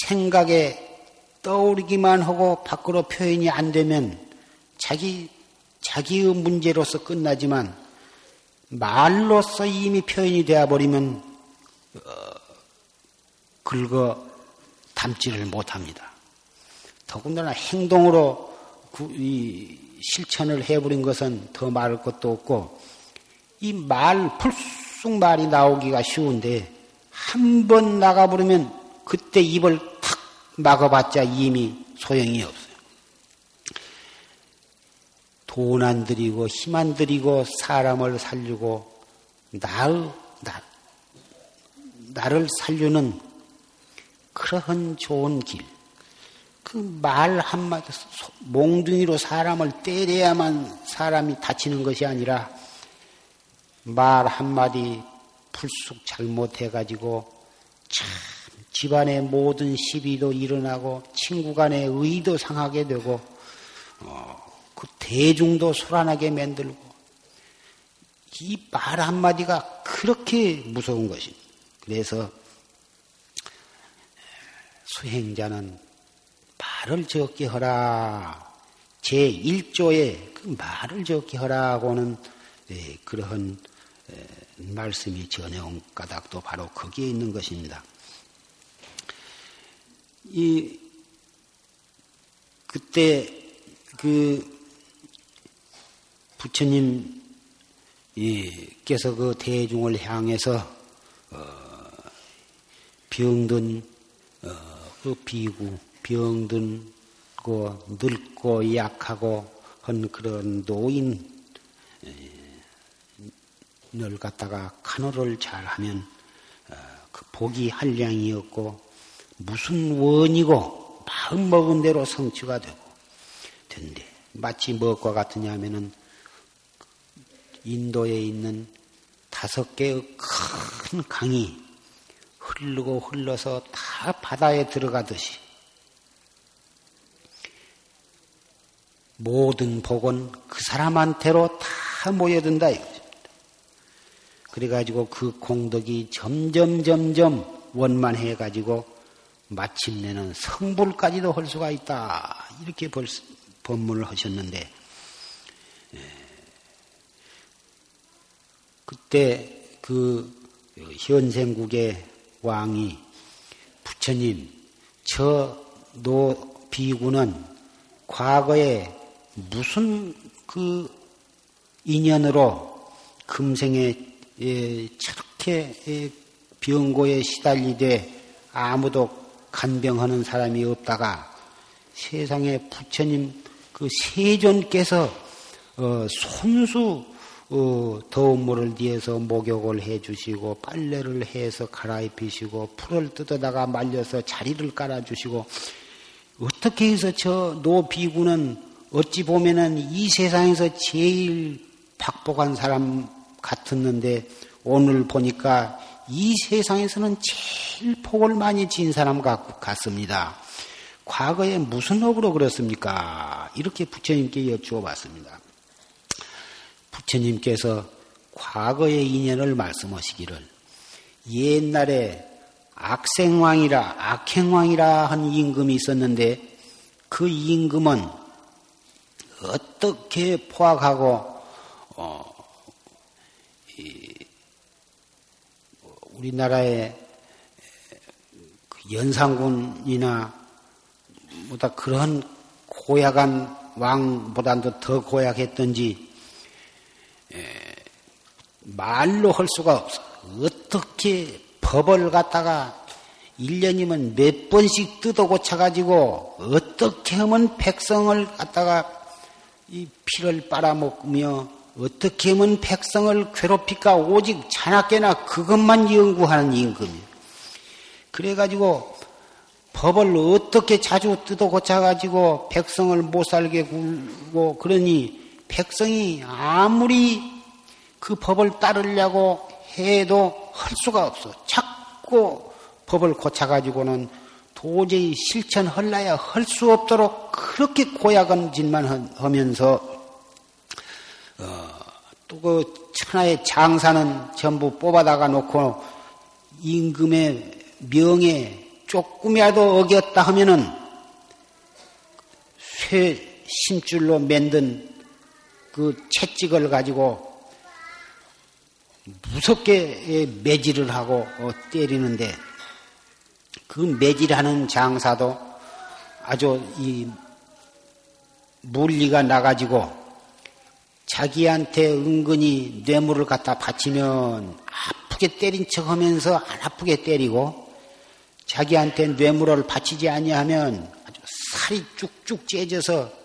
Speaker 1: 생각에 떠오르기만 하고 밖으로 표현이 안 되면 자기 자기의 문제로서 끝나지만 말로서 이미 표현이 되어 버리면 어, 긁어 담지를 못합니다. 더군다나 행동으로 구, 실천을 해버린 것은 더 말할 것도 없고 이말 불쑥 말이 나오기가 쉬운데 한 번 나가버리면 그때 입을 탁 막아봤자 이미 소용이 없어요. 돈 안 들이고 힘 안 들이고 사람을 살리고 나를, 나, 나를 살리는 그러한 좋은 길. 그 말 한마디, 몽둥이로 사람을 때려야만 사람이 다치는 것이 아니라 말 한마디 풀쑥 잘못해가지고 참 집안의 모든 시비도 일어나고 친구 간의 의도 상하게 되고 어, 그 대중도 소란하게 만들고 이 말 한마디가 그렇게 무서운 것입니다. 그래서 수행자는 말을 적게 하라. 제1조에 그 말을 적게 하라고는 네, 그러한 말씀이 전해온 까닭도 바로 거기에 있는 것입니다. 이 그때 그 부처님께서 그 대중을 향해서 어, 병든 어, 그 비구 병든 고 늙고 약하고 한 그런 노인 을 갖다가 간호를 잘하면 어, 그 복이 한량이었고 무슨 원이고 마음 먹은 대로 성취가 되고 된대. 마치 무엇과 같으냐 하면은 인도에 있는 다섯 개의 큰 강이 흐르고 흘러서 다 바다에 들어가듯이 모든 복은 그 사람한테로 다 모여든다 이거죠. 그래가지고 그 공덕이 점점 점점 원만해 가지고 마침내는 성불까지도 할 수가 있다 이렇게 법문을 하셨는데 예. 그때 그 현생국의 왕이 부처님 저 노 비구는 과거에 무슨 그 인연으로 금생에 예, 저렇게 예, 병고에 시달리되 아무도 간병하는 사람이 없다가 세상에 부처님 그 세존께서 어, 손수 어, 더운 물을 뒤에서 목욕을 해주시고 빨래를 해서 갈아입히시고 풀을 뜯어다가 말려서 자리를 깔아주시고 어떻게 해서 저 노비구는 어찌 보면은 이 세상에서 제일 박복한 사람 같았는데 오늘 보니까 이 세상에서는 제일 복을 많이 진 사람 같습니다. 과거에 무슨 업으로 그렇습니까? 이렇게 부처님께 여쭈어 봤습니다. 부처님께서 과거의 인연을 말씀하시기를 옛날에 악생왕이라 악행왕이라 한 임금이 있었는데 그 임금은 어떻게 포악하고 어, 우리나라의 그 연산군이나 뭐다 그런 고약한 왕보다도 더 고약했던지 말로 할 수가 없어. 어떻게 법을 갖다가 1년이면 몇 번씩 뜯어 고쳐가지고 어떻게 하면 백성을 갖다가 이 피를 빨아먹으며 어떻게 하면 백성을 괴롭힐까 오직 자나깨나 그것만 연구하는 임금이에요. 그래가지고 법을 어떻게 자주 뜯어 고쳐가지고 백성을 못 살게 굴고 그러니 백성이 아무리 그 법을 따르려고 해도 할 수가 없어. 자꾸 법을 고쳐가지고는 도저히 실천할라야 할 수 없도록 그렇게 고약한 짓만 하면서 어, 또그 천하의 장사는 전부 뽑아다가 놓고 임금의 명예 조금이라도 어겼다 하면은 쇠 심줄로 만든 그 채찍을 가지고 무섭게 매질을 하고 어, 때리는데 그 매질하는 장사도 아주 이 물리가 나가지고 자기한테 은근히 뇌물을 갖다 바치면 아프게 때린 척 하면서 안 아프게 때리고 자기한테 뇌물을 바치지 아니하면 아주 살이 쭉쭉 째져서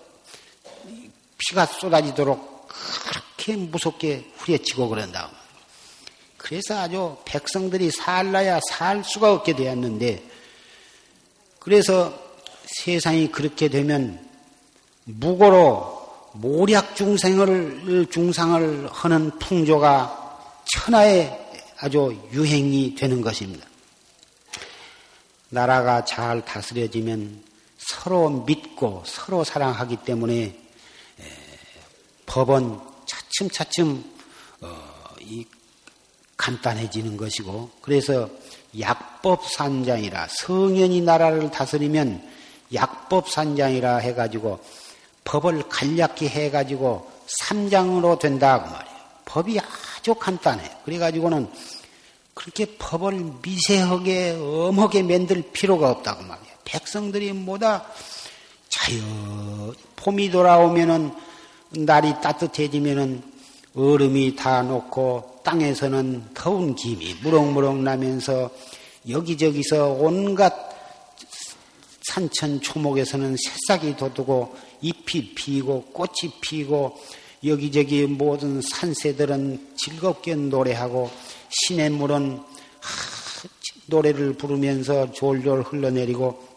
Speaker 1: 피가 쏟아지도록 그렇게 무섭게 후려치고 그런다. 그래서 아주 백성들이 살라야 살 수가 없게 되었는데 그래서 세상이 그렇게 되면 무고로 모략 중생을, 중상을 하는 풍조가 천하에 아주 유행이 되는 것입니다. 나라가 잘 다스려지면 서로 믿고 서로 사랑하기 때문에 법은 차츰차츰 어, 간단해지는 것이고 그래서 약법산장이라 성현이 나라를 다스리면 약법산장이라 해가지고 법을 간략히 해가지고 삼장으로 된다 그 말이에요. 법이 아주 간단해. 그래가지고는 그렇게 법을 미세하게 엄하게 만들 필요가 없다고 그 말이에요. 백성들이 뭐다 자연 봄이 돌아오면은 날이 따뜻해지면은 얼음이 다 녹고 땅에서는 더운 김이 무럭무럭 나면서 여기저기서 온갖 산천 초목에서는 새싹이 돋고 잎이 피고 꽃이 피고 여기저기 모든 산새들은 즐겁게 노래하고 시냇 물은 노래를 부르면서 졸졸 흘러내리고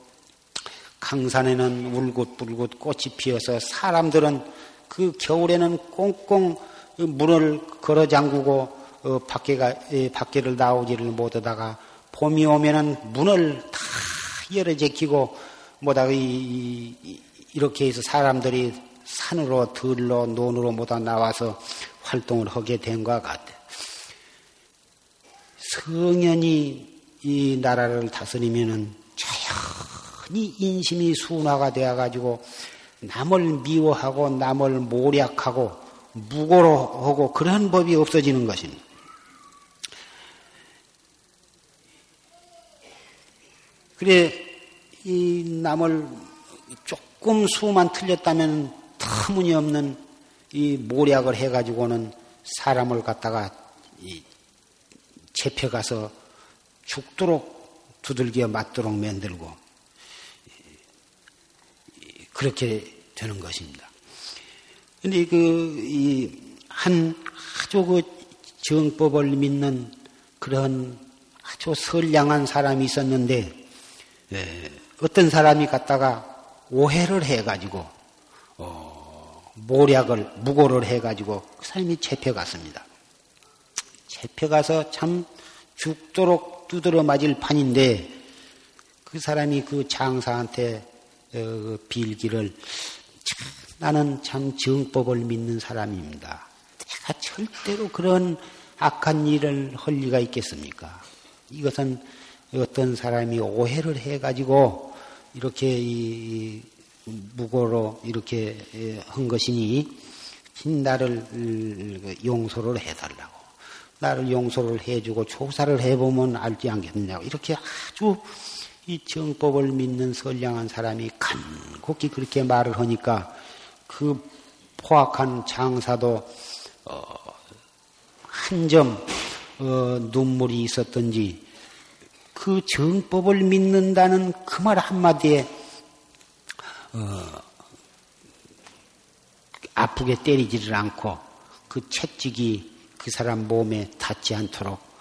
Speaker 1: 강산에는 울긋불긋 꽃이 피어서 사람들은 그 겨울에는 꽁꽁 문을 걸어 잠그고 어, 밖에가 밖에를 나오지를 못하다가 봄이 오면은 문을 다 열어 제키고 뭐다 이, 이 이렇게 해서 사람들이 산으로 들로 논으로 모다 나와서 활동을 하게 된 것 같아. 성현이 이 나라를 다스리면은 자연히 인심이 순화가 되어 가지고 남을 미워하고 남을 모략하고 무고로 하고 그런 법이 없어지는 것입니다. 그래 이 남을 조금 수만 틀렸다면 터무니없는 이 모략을 해가지고는 사람을 갖다가 잡혀가서 죽도록 두들겨 맞도록 만들고 그렇게 되는 것입니다. 근데 그, 이, 한, 아주 그 정법을 믿는 그런 아주 선량한 사람이 있었는데 예, 어떤 사람이 갔다가 오해를 해가지고 어, 모략을 무고를 해가지고 그 사람이 잡혀갔습니다. 잡혀가서 참 죽도록 두드려 맞을 판인데 그 사람이 그 장사한테 어, 그 빌기를 참, 나는 참 정법을 믿는 사람입니다. 내가 절대로 그런 악한 일을 할 리가 있겠습니까? 이것은 어떤 사람이 오해를 해가지고 이렇게 이 무고로 이렇게 한 것이니 나를 용서를 해달라고 나를 용서를 해주고 조사를 해보면 알지 않겠느냐고 이렇게 아주 이 정법을 믿는 선량한 사람이 간곡히 그렇게 말을 하니까 그 포악한 장사도 어, 한점 어, 눈물이 있었던지 그 정법을 믿는다는 그 말 한마디에 어, 아프게 때리지를 않고 그 채찍이 그 사람 몸에 닿지 않도록 어,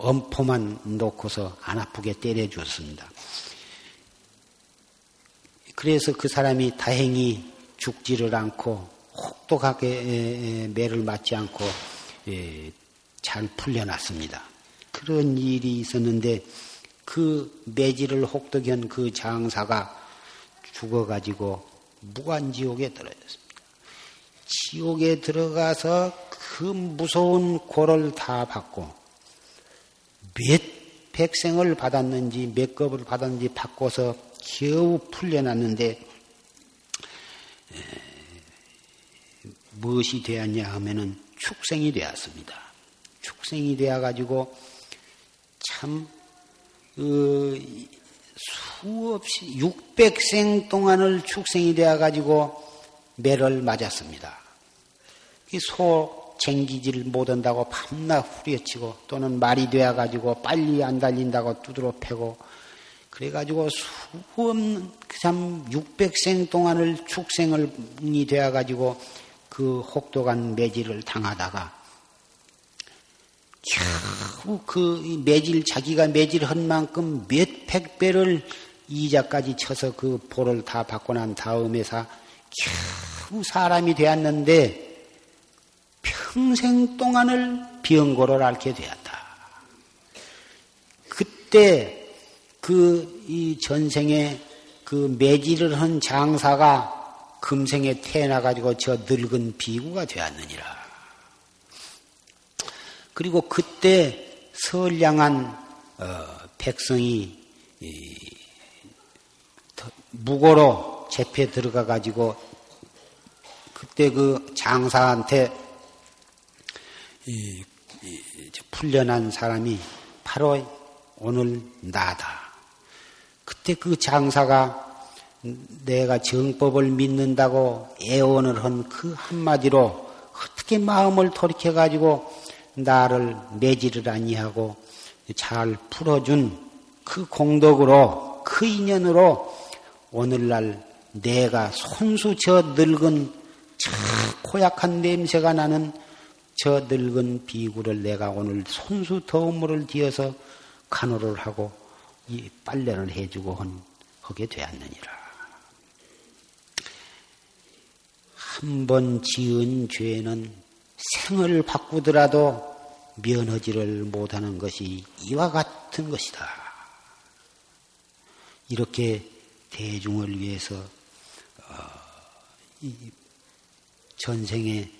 Speaker 1: 엄포만 놓고서 안 아프게 때려주었습니다. 그래서 그 사람이 다행히 죽지를 않고 혹독하게 매를 맞지 않고 예, 잘 풀려났습니다. 그런 일이 있었는데 그 매질을 혹독한 그 장사가 죽어가지고 무관지옥에 들어졌습니다. 지옥에 들어가서 그 무서운 고를 다 받고 몇 백생을 받았는지 몇 겁을 받았는지 받고서 겨우 풀려났는데 무엇이 되었냐 하면은 축생이 되었습니다. 축생이 되어 가지고 참 어, 수없이 600생 동안을 축생이 되어 가지고 매를 맞았습니다. 소 쟁기질 못한다고 밤낮 후려치고 또는 말이 되어가지고 빨리 안 달린다고 두드러 패고 그래가지고 수없는 참 600생 동안을 축생이 되어가지고 그 혹독한 매질을 당하다가 겨우 그 매질 자기가 매질한 만큼 몇백 배를 이자까지 쳐서 그 보를 다 받고 난 다음에서 겨우 사람이 되었는데 평생 동안을 병고를 앓게 되었다. 그때 그 이 전생에 그 매질을 한 장사가 금생에 태어나 가지고 저 늙은 비구가 되었느니라. 그리고 그때 선량한 어, 백성이 무고로 재패 들어가 가지고 그때 그 장사한테 이, 이, 풀려난 사람이 바로 오늘 나다. 그때 그 장사가 내가 정법을 믿는다고 애원을 한 그 한마디로 어떻게 마음을 돌이켜 가지고 나를 매지를 아니하고 잘 풀어준 그 공덕으로 그 인연으로 오늘날 내가 손수 저 늙은 저 고약한 냄새가 나는 저 늙은 비구를 내가 오늘 손수 더운 물을 뒤어서 간호를 하고 이 빨래를 해주고 하게 되었느니라. 한 번 지은 죄는 생을 바꾸더라도 면허지를 못하는 것이 이와 같은 것이다. 이렇게 대중을 위해서 어, 전생에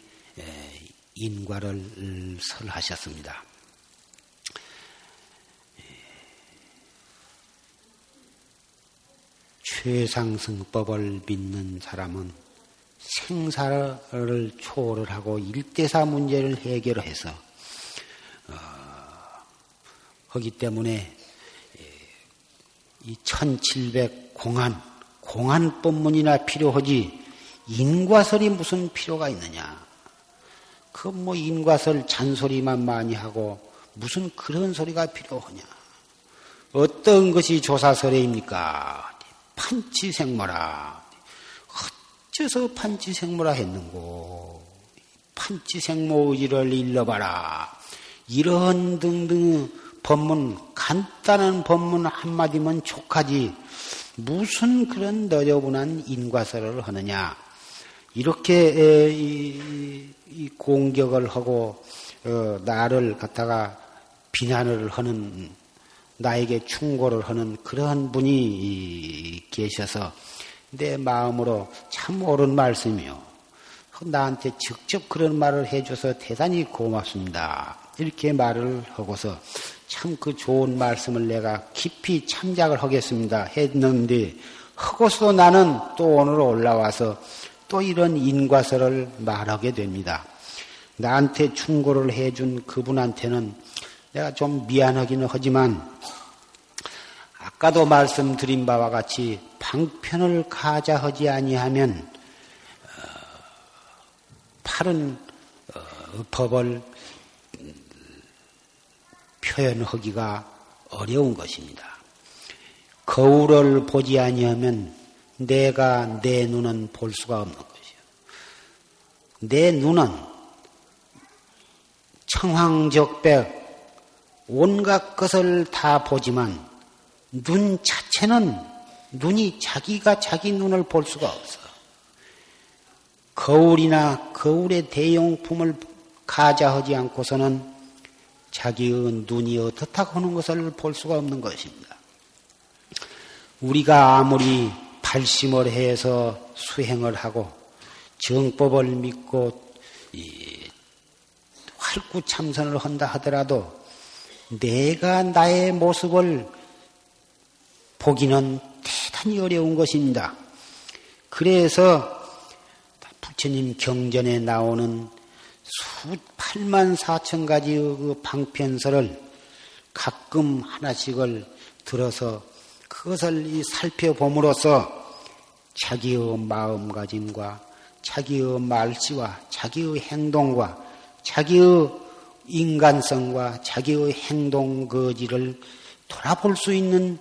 Speaker 1: 인과를 설하셨습니다. 최상승법을 믿는 사람은 생사를 초월을 하고 일대사 문제를 해결해서 어, 하기 때문에 이 1700 공안 공안 법문이나 필요하지 인과설이 무슨 필요가 있느냐? 그 뭐 인과설 잔소리만 많이 하고 무슨 그런 소리가 필요하냐? 어떤 것이 조사설에입니까? 판치생모라. 어째서 판치생모라 했는고? 참치생모 의지를 일러봐라. 이런 등등 법문, 간단한 법문 한마디면 족하지. 무슨 그런 너저분한 인과설을 하느냐. 이렇게 이, 공격을 하고 어, 나를 갖다가 비난을 하는 나에게 충고를 하는 그러한 분이 계셔서 내 마음으로 참 옳은 말씀이요. 나한테 직접 그런 말을 해줘서 대단히 고맙습니다. 이렇게 말을 하고서 참 그 좋은 말씀을 내가 깊이 참작을 하겠습니다. 했는데, 하고서 나는 또 오늘 올라와서 또 이런 인과설을 말하게 됩니다. 나한테 충고를 해준 그분한테는 내가 좀 미안하기는 하지만 아까도 말씀드린 바와 같이 방편을 가자하지 아니하면 바른 어, 어, 법을 표현하기가 어려운 것입니다. 거울을 보지 아니하면 내가 내 눈은 볼 수가 없는 것이요. 내 눈은 청황적백 온갖 것을 다 보지만 눈 자체는 눈이 자기가 자기 눈을 볼 수가 없어. 거울이나 거울의 대용품을 가자하지 않고서는 자기의 눈이 어떻다고 하는 것을 볼 수가 없는 것입니다. 우리가 아무리 발심을 해서 수행을 하고 정법을 믿고 활구 참선을 한다 하더라도 내가 나의 모습을 보기는 대단히 어려운 것입니다. 그래서 부처님 경전에 나오는 수 8만 4천 가지의 그 방편설을 가끔 하나씩을 들어서 그것을 살펴봄으로써 자기의 마음가짐과 자기의 말씨와 자기의 행동과 자기의 인간성과 자기의 행동 거지를 돌아볼 수 있는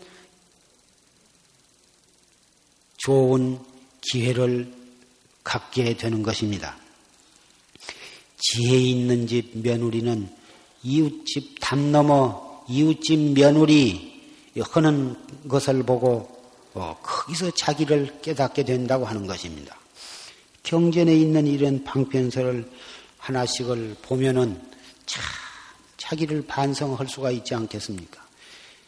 Speaker 1: 좋은 기회를 갖게 되는 것입니다. 지혜 있는 집 며느리는 이웃집 담 넘어 이웃집 며느리 하는 것을 보고 어, 거기서 자기를 깨닫게 된다고 하는 것입니다. 경전에 있는 이런 방편설을 하나씩을 보면은 참 자기를 반성할 수가 있지 않겠습니까?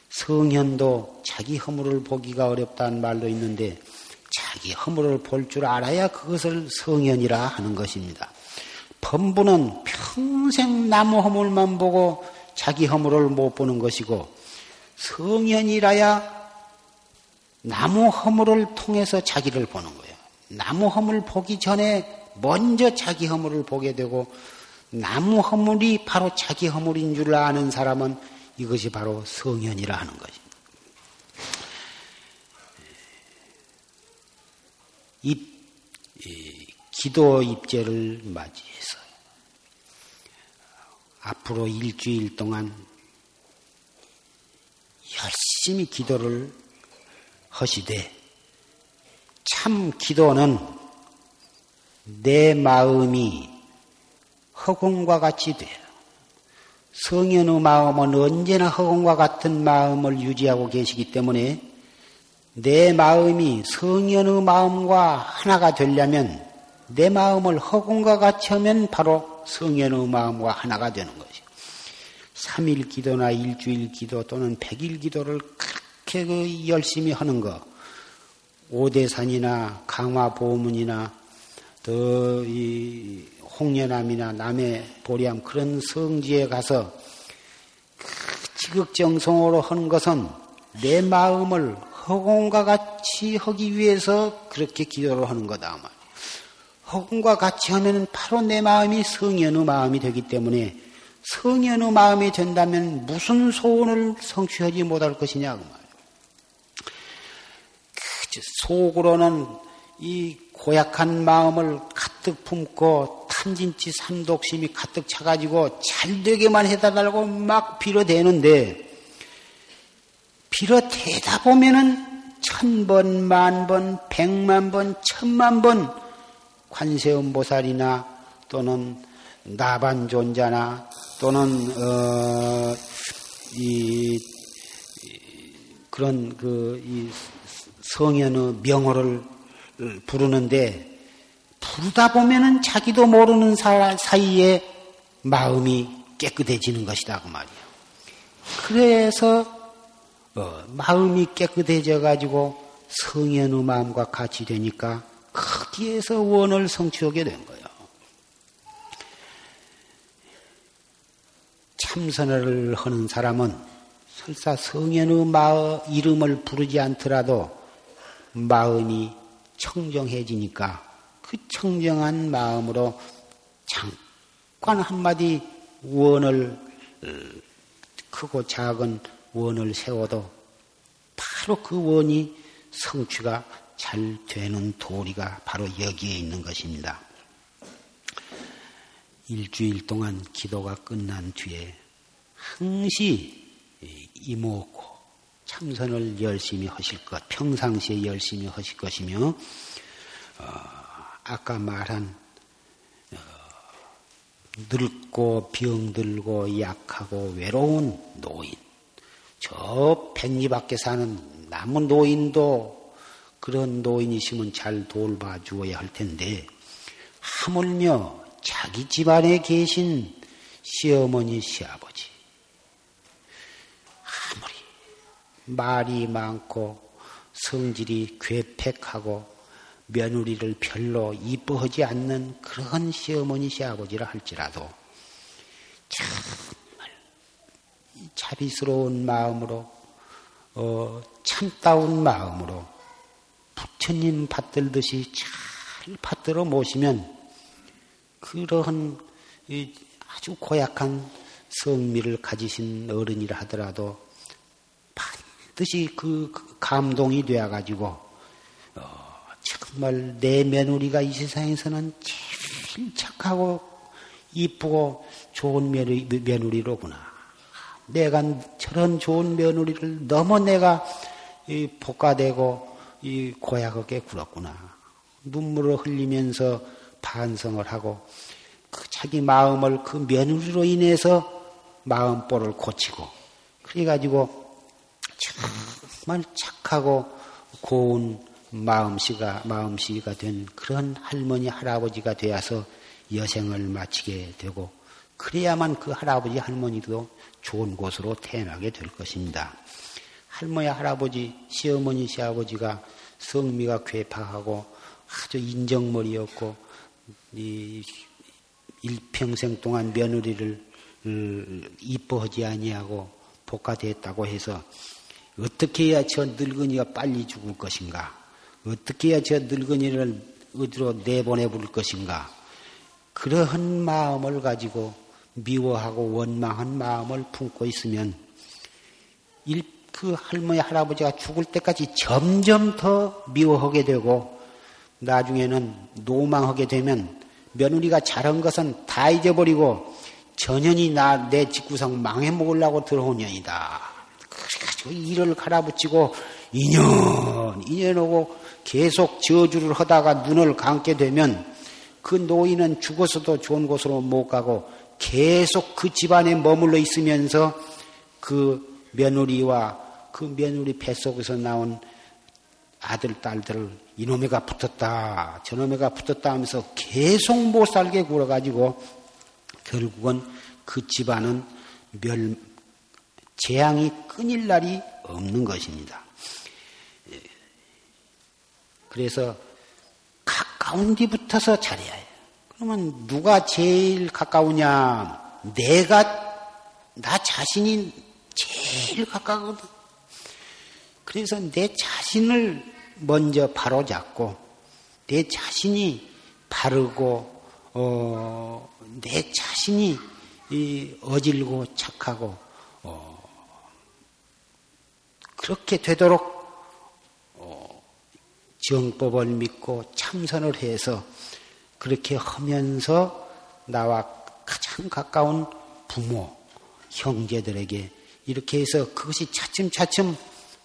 Speaker 1: 성현도 자기 허물을 보기가 어렵다는 말도 있는데 자기 허물을 볼 줄 알아야 그것을 성현이라 하는 것입니다. 범부는 평생 나무 허물만 보고 자기 허물을 못 보는 것이고 성현이라야 나무 허물을 통해서 자기를 보는 거예요. 나무 허물 보기 전에 먼저 자기 허물을 보게 되고 나무 허물이 바로 자기 허물인 줄 아는 사람은 이것이 바로 성현이라 하는 것입니다. 입, 기도 입제를 맞이해서 앞으로 일주일 동안 열심히 기도를 하시되 참 기도는 내 마음이 허공과 같이 돼요. 성현의 마음은 언제나 허공과 같은 마음을 유지하고 계시기 때문에 내 마음이 성현의 마음과 하나가 되려면 내 마음을 허공과 같이 하면 바로 성현의 마음과 하나가 되는 것이요. 3일 기도나 일주일 기도 또는 100일 기도를 그렇게 그 열심히 하는 거. 오대산이나 강화보문이나 더 이 홍련암이나 남해 보리암 그런 성지에 가서 그 지극정성으로 하는 것은 내 마음을 허공과 같이 하기 위해서 그렇게 기도를 하는 거다. 허공과 같이 하면 바로 내 마음이 성현의 마음이 되기 때문에 성현의 마음이 된다면 무슨 소원을 성취하지 못할 것이냐 그. 그 속으로는 이 고약한 마음을 가득 품고 탐진치 삼독심이 가득 차가지고 잘 되게만 해달라고 막 빌어대는데 빌어대다 보면은 천 번, 만 번, 백만 번, 천만 번 관세음 보살이나 또는 나반 존자나 또는 어, 이, 그런 그 이 성현의 명호를 부르는데 부르다 보면은 자기도 모르는 사이에 마음이 깨끗해지는 것이다 그 말이야. 그래서 어, 마음이 깨끗해져 가지고 성현의 마음과 같이 되니까 거기에서 원을 성취하게 된 거예요. 참선을 하는 사람은 설사 성현의 마음 이름을 부르지 않더라도 마음이 청정해지니까 그 청정한 마음으로 잠깐 한마디 원을 어, 크고 작은 원을 세워도 바로 그 원이 성취가 잘 되는 도리가 바로 여기에 있는 것입니다. 일주일 동안 기도가 끝난 뒤에 항시 이모고 참선을 열심히 하실 것, 평상시에 열심히 하실 것이며, 어, 아까 말한 어, 늙고 병들고 약하고 외로운 노인, 저 백리 밖에 사는 남은 노인도 그런 노인이시면 잘 돌봐 주어야 할 텐데, 하물며 자기 집안에 계신 시어머니, 시아버지, 아무리 말이 많고 성질이 괴팍하고 며느리를 별로 이뻐하지 않는 그런 시어머니, 시아버지라 할지라도 정말 자비스러운 마음으로, 어, 참다운 마음으로 부처님 받들듯이 잘 받들어 모시면 그러한 아주 고약한 성미를 가지신 어른이라 하더라도 반드시 그 감동이 되어가지고 어, 정말 내 며느리가 이 세상에서는 제일 착하고 이쁘고 좋은 며느리, 며느리로구나. 내가 저런 좋은 며느리를 너무 내가 복가되고 이 고약하게 굴었구나. 눈물을 흘리면서 반성을 하고 그 자기 마음을 그 며느리로 인해서 마음보를 고치고 그래가지고 정말 착하고 고운 마음씨가 마음씨가 된 그런 할머니 할아버지가 되어서 여생을 마치게 되고 그래야만 그 할아버지 할머니도 좋은 곳으로 태어나게 될 것입니다. 할머니, 할아버지, 시어머니, 시아버지가 성미가 괴팍하고 아주 인정머리였고 이 일평생 동안 며느리를 음, 이뻐하지 아니하고 복가됐다고 해서 어떻게 해야 저 늙은이가 빨리 죽을 것인가? 어떻게 해야 저 늙은이를 어디로 내보내 볼 것인가? 그러한 마음을 가지고 미워하고 원망한 마음을 품고 있으면 일, 그 할머니, 할아버지가 죽을 때까지 점점 더 미워하게 되고 나중에는 노망하게 되면 며느리가 잘한 것은 다 잊어버리고 전현이 나 내 집구성 망해 먹으려고 들어온 년이다. 그래가지고 이를 갈아붙이고 2년, 2년 오고 계속 저주를 하다가 눈을 감게 되면 그 노인은 죽어서도 좋은 곳으로 못 가고 계속 그 집안에 머물러 있으면서 그 며느리와 그 며느리 뱃속에서 나온 아들, 딸들을 이놈애가 붙었다, 저놈애가 붙었다 하면서 계속 못 살게 굴어가지고 결국은 그 집안은 멸, 재앙이 끊일 날이 없는 것입니다. 그래서 가까운 데 붙어서 잘해야 해요. 그러면 누가 제일 가까우냐? 내가, 나 자신이 제일 가까거든. 그래서 내 자신을 먼저 바로잡고 내 자신이 바르고 어, 내 자신이 어질고 착하고 어, 그렇게 되도록 어, 정법을 믿고 참선을 해서 그렇게 하면서 나와 가장 가까운 부모, 형제들에게 이렇게 해서 그것이 차츰차츰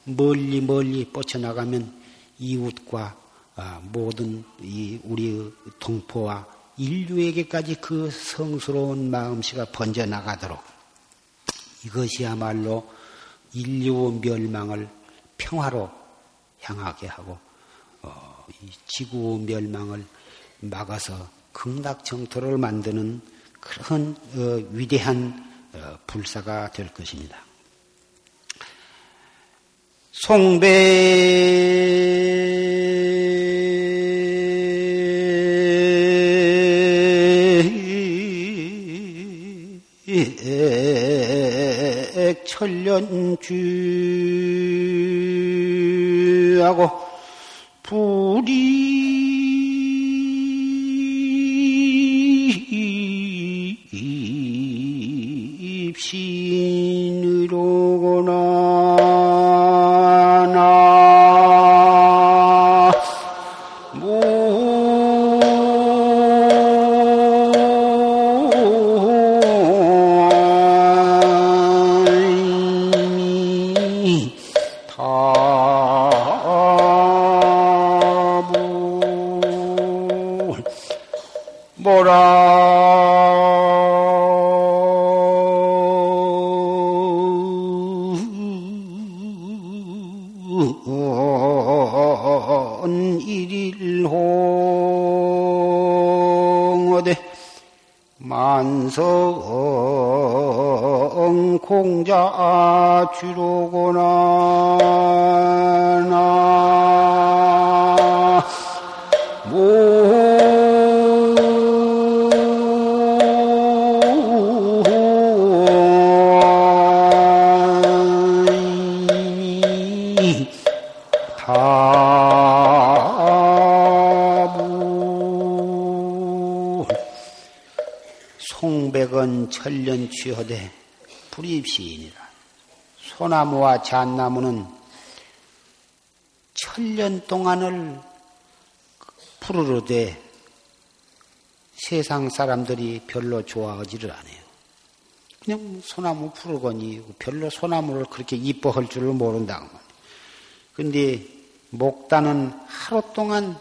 Speaker 1: 멀리 멀리 뻗쳐나가면 이웃과 아, 모든 이 우리 동포와 인류에게까지 그 성스러운 마음씨가 번져나가도록 이것이야말로 인류 멸망을 평화로 향하게 하고 어, 지구 멸망을 막아서 극락 정토를 만드는 그런 어, 위대한 어, 불사가 될 것입니다. 송배 하고 불이 취하되 불입시이니라. 소나무와 잣나무는 천년 동안을 푸르르되 세상 사람들이 별로 좋아하지를 않아요. 그냥 소나무 푸르거니 별로 소나무를 그렇게 이뻐할 줄을 모른다고. 근데 목단은 하루 동안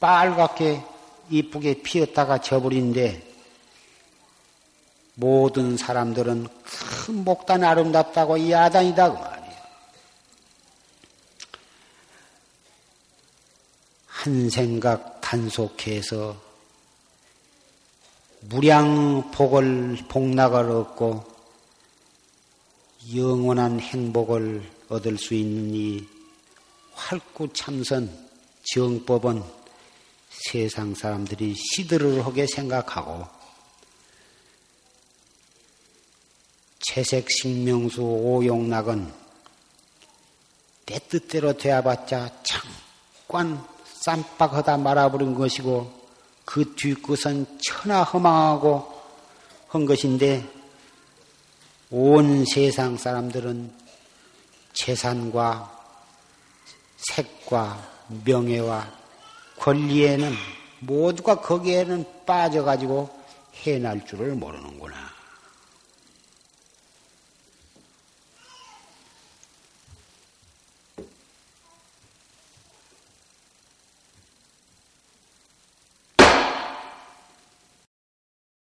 Speaker 1: 빨갛게 이쁘게 피었다가 져버린데 모든 사람들은 큰 목단 아름답다고 야단이다 그 말이에요. 한 생각 단속해서 무량 복을 복락을 얻고 영원한 행복을 얻을 수 있는 이 활구참선 정법은 세상 사람들이 시들을 하게 생각하고 채색 식명수 오용락은 내 뜻대로 되어봤자 잠깐 쌈박하다 말아버린 것이고 그 뒤끝은 천하 허망하고 한 것인데 온 세상 사람들은 재산과 색과 명예와 권리에는 모두가 거기에는 빠져가지고 해날 줄을 모르는구나.